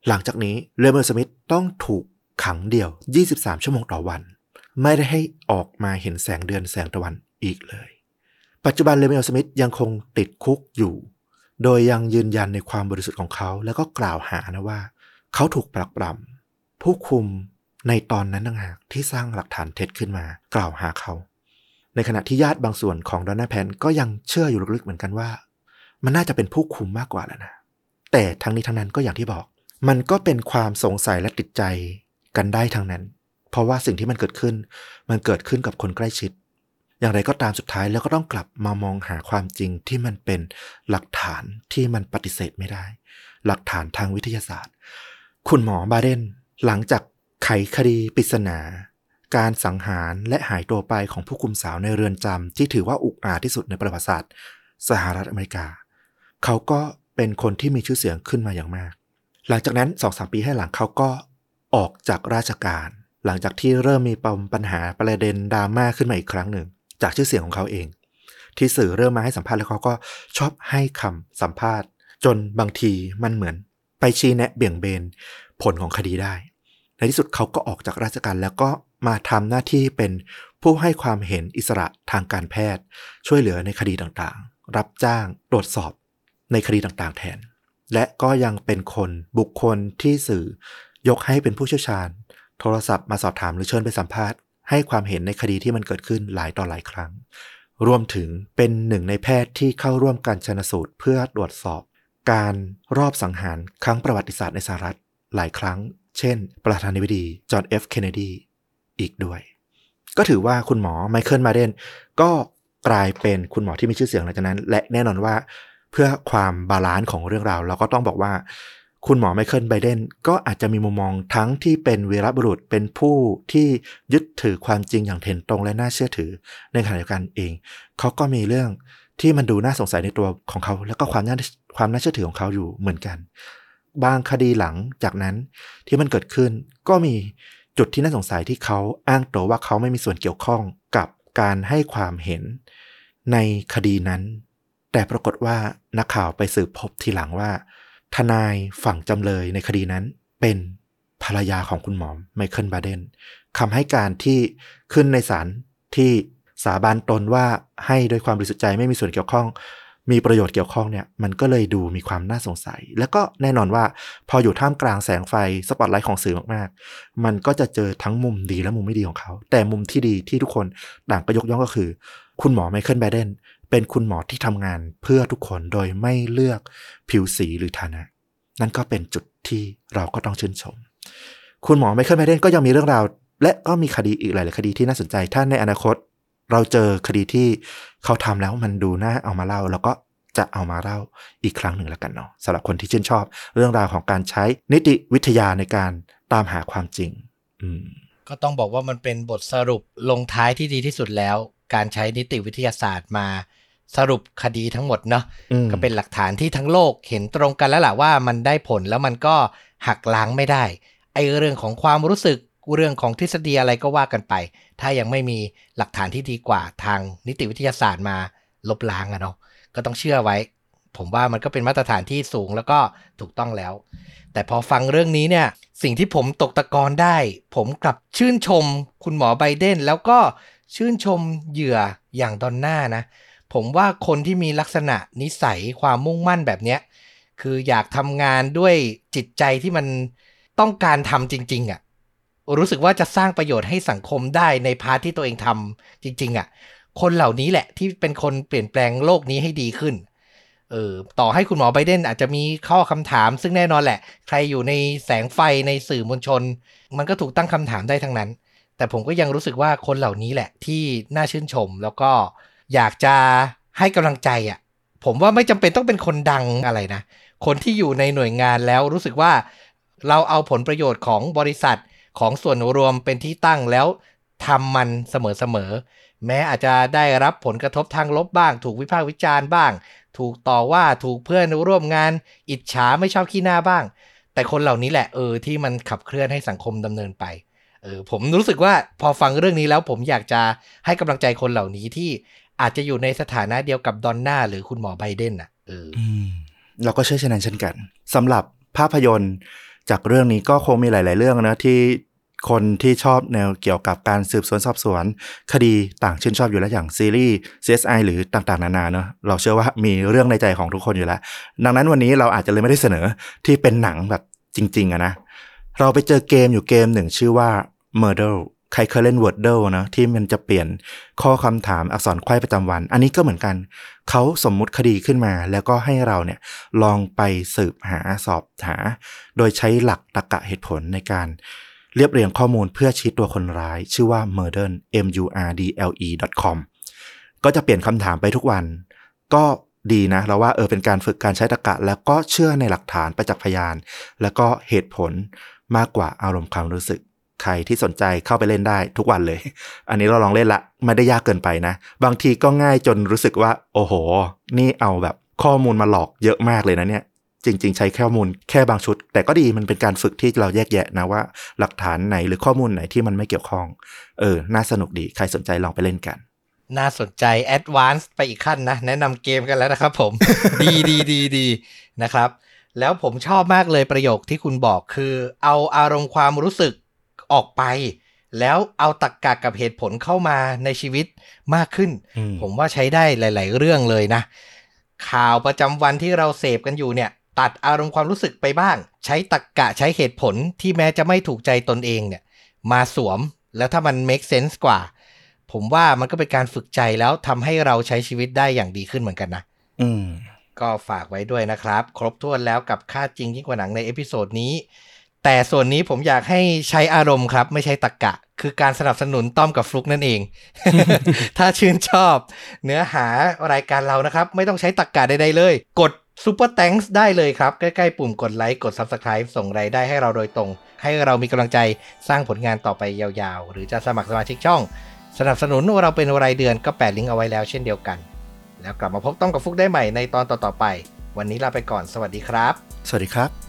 หลังจากนี้เรเมอร์สมิธต้องถูกขังเดี่ยว 23 ชั่วโมงต่อวัน ไม่ได้ให้ออกมาเห็นแสงเดือนแสงตะวันอีกเลย ปัจจุบันเรเมอร์สมิธยังคงติดคุกอยู่ โดยยังยืนยันในความบริสุทธิ์ของเขา แล้วก็กล่าวหานะว่า เขาถูกปรักปรำผู้คุม ในตอนนั้นต่างหากที่สร้างหลักฐานเท็จขึ้นมา กล่าวหาเขา ในขณะที่ญาติบางส่วนของดอนน่าแพนก็ยังเชื่ออยู่ลึกๆเหมือนกันว่า มันน่าจะเป็นผู้คุมมากกว่าแล้วนะ แต่ทั้งนี้ทั้งนั้นก็อย่างที่บอก มันก็เป็นความสงสัยและติดใจกันได้ทั้งนั้น เพราะว่าสิ่งที่มันเกิดขึ้น มันเกิดขึ้นกับคนใกล้ชิด อย่างไรก็ตามสุดท้ายแล้วก็ต้องกลับมามองหาความจริงที่มันเป็นหลักฐานที่มันปฏิเสธไม่ได้ หลักฐานทางวิทยาศาสตร์ คุณหมอบาเดนหลังจาก ไขคดีปริศนา การสังหารและหายตัวไปของผู้คุมสาวในเรือนจำที่ถือว่าอุกอาจที่สุดในประวัติศาสตร์ สหรัฐอเมริกา เขาก็เป็นคนที่มีชื่อเสียงขึ้นมาอย่างมาก หลังจากนั้นสองสามปีให้หลังเขาก็ออกจากราชการ หลังจากที่เริ่มมีปมปัญหาประเด็นดราม่าขึ้นมาอีกครั้งหนึ่ง จากชื่อเสียงของเขาเอง ที่สื่อเริ่มมาให้สัมภาษณ์แล้วเขาก็ชอบให้คำสัมภาษณ์ จนบางทีมันเหมือนไปชี้แนะเบี่ยงเบนผลของคดีได้ ในที่สุดเขาก็ออกจากราชการแล้วก็มาทำหน้าที่เป็นผู้ให้ความเห็นอิสระทางการแพทย์ ช่วยเหลือในคดีต่างๆ รับจ้างตรวจสอบในคดีต่างๆ แทน และก็ยังเป็นคนบุคคลที่สื่อยกให้เป็นผู้เชี่ยวชาญ โทรศัพท์มาสอบถามหรือเชิญไปสัมภาษณ์ ให้ความเห็นในคดีที่มันเกิดขึ้นหลายต่อหลายครั้ง รวมถึงเป็นหนึ่งในแพทย์ที่เข้าร่วมการชนสูตรเพื่อตรวจสอบ การรอบสังหารครั้งประวัติศาสตร์ในสหรัฐหลายครั้ง เช่น ประธานาธิบดีจอห์นเอฟเคนเนดีอีกด้วย ก็ถือว่าคุณหมอไมเคิลบาเดนก็กลายเป็นคุณหมอที่มีชื่อเสียงหลังจากนั้น และแน่นอนว่าเพื่อความ balance ของเรื่องราวเราก็ต้องบอกว่า คุณหมอไมเคิลบาเดนก็อาจจะมีมุมมองทั้งที่เป็นวีรบุรุษเป็นผู้ที่ยึดถือความจริงอย่างเถรตรงและน่าเชื่อถือในขณะเดียวกันเอง เขาก็มีเรื่องที่มันดูน่าสงสัยในตัวของเขา แล้วก็ความน่าความน่าเชื่อถือของเขาอยู่เหมือนกัน บางคดีหลังจากนั้นที่มันเกิดขึ้น ก็มีจุดที่น่าสงสัยที่เขาอ้างตัวว่าเขาไม่มีส่วนเกี่ยวข้องกับการให้ความเห็นในคดีนั้น แต่ปรากฏว่านักข่าวไปสืบพบทีหลังว่า ทนายฝั่งจำเลยในคดีนั้น เป็นภรรยาของคุณหมอไมเคิลบาเดนคำให้การที่ขึ้นในศาลที่สาบานตนว่าให้โดยความบริสุทธิ์ใจไม่มีส่วนเกี่ยวข้อง มีประโยชน์เกี่ยวข้องเนี่ยมันก็เลยดูมีความน่าสงสัย แล้วก็แน่นอนว่าพออยู่ท่ามกลางแสงไฟสปอตไลท์ของสื่อมากๆ มันก็จะเจอทั้งมุมดีและมุมไม่ดีของเขา แต่มุมที่ดีที่ทุกคนต่างก็ยกย่องก็คือ คุณหมอไมเคิลบเดนเป็นคุณหมอที่ทำงานเพื่อทุกคนโดยไม่เลือกผิวสีหรือฐานะ นั่นก็เป็นจุดที่เราก็ต้องชื่นชม คุณหมอไมเคิลไบเดนก็ยังมีเรื่องราวและก็มีคดีอีกหลาย ๆ คดีที่น่าสนใจ ถ้าในอนาคต เราเจอคดีที่เขาทำแล้วมันดูน่าเอามาเล่า แล้วก็จะเอามาเล่าอีกครั้งหนึ่งแล้วกันเนาะสำหรับคนที่ชื่นชอบ เรื่องราวของการใช้นิติวิทยาในการตามหาความจริง อืมก็ต้องบอกว่ามันเป็นบทสรุปลงท้ายที่ดีที่สุดแล้ว การใช้นิติวิทยาศาสตร์มาสรุปคดีทั้งหมดเนาะอืมก็เป็นหลักฐานที่ทั้งโลกเห็นตรงกันแล้วล่ะว่ามันได้ผลแล้วมันก็หักล้างไม่ได้ไอ้เรื่องของความรู้สึก เรื่องของทฤษฎีอะไรก็ว่ากันไป ถ้ายังไม่มีหลักฐานที่ดีกว่าทางนิติวิทยาศาสตร์มาลบล้างอะเนาะก็ต้องเชื่อไว้ ผมว่ามันก็เป็นมาตรฐานที่สูงแล้วก็ถูกต้องแล้ว แต่พอฟังเรื่องนี้เนี่ย สิ่งที่ผมตกตะกอนได้ ผมกลับชื่นชมคุณหมอไบเดน แล้วก็ชื่นชมเหยื่ออย่างดอนน่านะ ผมว่าคนที่มีลักษณะนิสัยความมุ่งมั่นแบบเนี้ยคืออยากทำงานด้วยจิตใจที่มันต้องการทำจริง ๆอะ่ะ รู้สึกว่าจะสร้างประโยชน์ให้สังคมได้ในพาร์ทที่ตัวเองทำจริง ๆอะ่ะ คนเหล่านี้แหละที่เป็นคนเปลี่ยนแปลงโลกนี้ให้ดีขึ้น เออต่อให้คุณหมอไบเดนอาจจะมีข้อคำถาม ซึ่งแน่นอนแหละ ใครอยู่ในแสงไฟในสื่อมวลชน มันก็ถูกตั้งคำถามได้ทั้งนั้น แต่ผมก็ยังรู้สึกว่าคนเหล่านี้แหละที่น่าชื่นชม แล้วก็อยากจะให้กำลังใจอะ ผมว่าไม่จำเป็นต้องเป็นคนดังอะไรนะ คนที่อยู่ในหน่วยงานแล้วรู้สึกว่าเราเอาผลประโยชน์ของบริษัท ของส่วนรวมเป็นที่ตั้งแล้วทำมันเสมอๆ แม้อาจจะได้รับผลกระทบทางลบบ้าง ถูกวิพากษ์วิจารณ์บ้าง ถูกต่อว่าถูกเพื่อนร่วมงาน อิจฉาไม่ชอบขี้หน้าบ้าง แต่คนเหล่านี้แหละเออที่มันขับเคลื่อนให้สังคมดำเนินไปเออผมรู้สึกว่าพอฟังเรื่องนี้แล้วผมอยากจะให้กำลังใจคนเหล่านี้ที่อาจจะอยู่ในสถานะเดียวกับดอนน่าหรือคุณหมอไบเดนอะเออเราก็เชื่อเช่นนั้นเช่นกันสำหรับภาพยนตร์จากเรื่องนี้ก็คงมีหลาย ๆ เรื่องนะที่ คนที่ชอบแนวเกี่ยวกับการสืบสวนสอบสวน คดีต่างชื่นชอบอยู่แล้วอย่างซีรีส์ CSI หรือต่างๆ นานาเนาะเราเชื่อว่ามีเรื่องในใจของทุกคนอยู่แล้ว ดังนั้นวันนี้เราอาจจะเลยไม่ได้เสนอที่เป็นหนังแบบจริง ๆอะนะเราไปเจอเกมอยู่เกมหนึ่งชื่อว่า Murder ใครเคยเล่น Wordle นะที่มันจะเปลี่ยนข้อคำถามอักษรไขว้ประจำวัน อันนี้ก็เหมือนกัน เขาสมมุติคดีขึ้นมา แล้วก็ให้เราเนี่ยลองไปสืบหาสอบหา โดยใช้หลักตรรกะเหตุผลในการ เรียบเรียงข้อมูลเพื่อชี้ตัวคนร้าย ชื่อว่า murder m u r d l e com ก็จะเปลี่ยนคำถามไปทุกวัน ก็ดีนะเราว่าเออเป็นการฝึกการใช้ตรรกะ แล้วก็เชื่อในหลักฐานประจักษ์พยาน แล้วก็เหตุผลมากกว่าอารมณ์ความรู้สึก ใครที่สนใจเข้าไปเล่นได้ทุกวันเลย อันนี้เราลองเล่นละไม่ได้ยากเกินไปนะ บางทีก็ง่ายจนรู้สึกว่า โอ้โห นี่เอาแบบข้อมูลมาหลอกเยอะมากเลยนะเนี่ย จริง ๆ ใช้ข้อมูลแค่บางชุด แต่ก็ดีมันเป็นการฝึกที่เราแยกแยะนะว่า หลักฐานไหนหรือข้อมูลไหนที่มันไม่เกี่ยวข้อง เออ น่าสนุกดี ใครสนใจลองไปเล่นกัน น่าสนใจแอดวานซ์ไปอีกขั้นนะ แนะนำเกมกันแล้วนะครับผม ดีดีดีดีนะครับ แล้วผมชอบมากเลยประโยคที่คุณบอกคือ เอาอารมณ์ความรู้สึกออกไป แล้วเอาตรกกะกับเหตุผลเข้ามาในชีวิตมากขึ้นอืมผมว่าใช้ได้หลาย ๆ เรื่องเลยนะ ข่าวประจำวันที่เราเสพกันอยู่เนี่ย ตัดอารมณ์ความรู้สึกไปบ้าง ใช้ตรกกะใช้เหตุผลที่แม้จะไม่ถูกใจตนเองเนี่ย มาสวมแล้วถ้ามัน make sense กว่า ผมว่ามันก็เป็นการฝึกใจแล้วทำให้เราใช้ชีวิตได้อย่างดีขึ้นเหมือนกันนะอืมก็ฝากไว้ด้วยนะครับ ครบถ้วนแล้วกับฆาตจริงยิ่งกว่าหนังใน episode นี้ แต่ส่วนนี้ผมอยากให้ใช้อารมณ์ครับ ไม่ใช่ตรรกะ คือการสนับสนุนต้อมกับฟลุกนั่นเอง ถ้าชื่นชอบ เนื้อหารายการเรานะครับ ไม่ต้องใช้ตรรกะใดๆเลย กด Super Thanks ได้เลยครับ ใกล้ๆ ปุ่มกดไลค์กด Subscribe ส่งรายได้ให้เราโดยตรง ให้เรามีกำลังใจสร้างผลงานต่อไปยาวๆ หรือจะสมัครสมาชิกช่อง สนับสนุนเราเป็นรายเดือนก็แปะลิงก์เอาไว้แล้วเช่นเดียวกัน แล้วกลับมาพบต้องกับฟุกได้ใหม่ในตอนต่อๆไป วันนี้ลาไปก่อนสวัสดีครับ สวัสดีครับ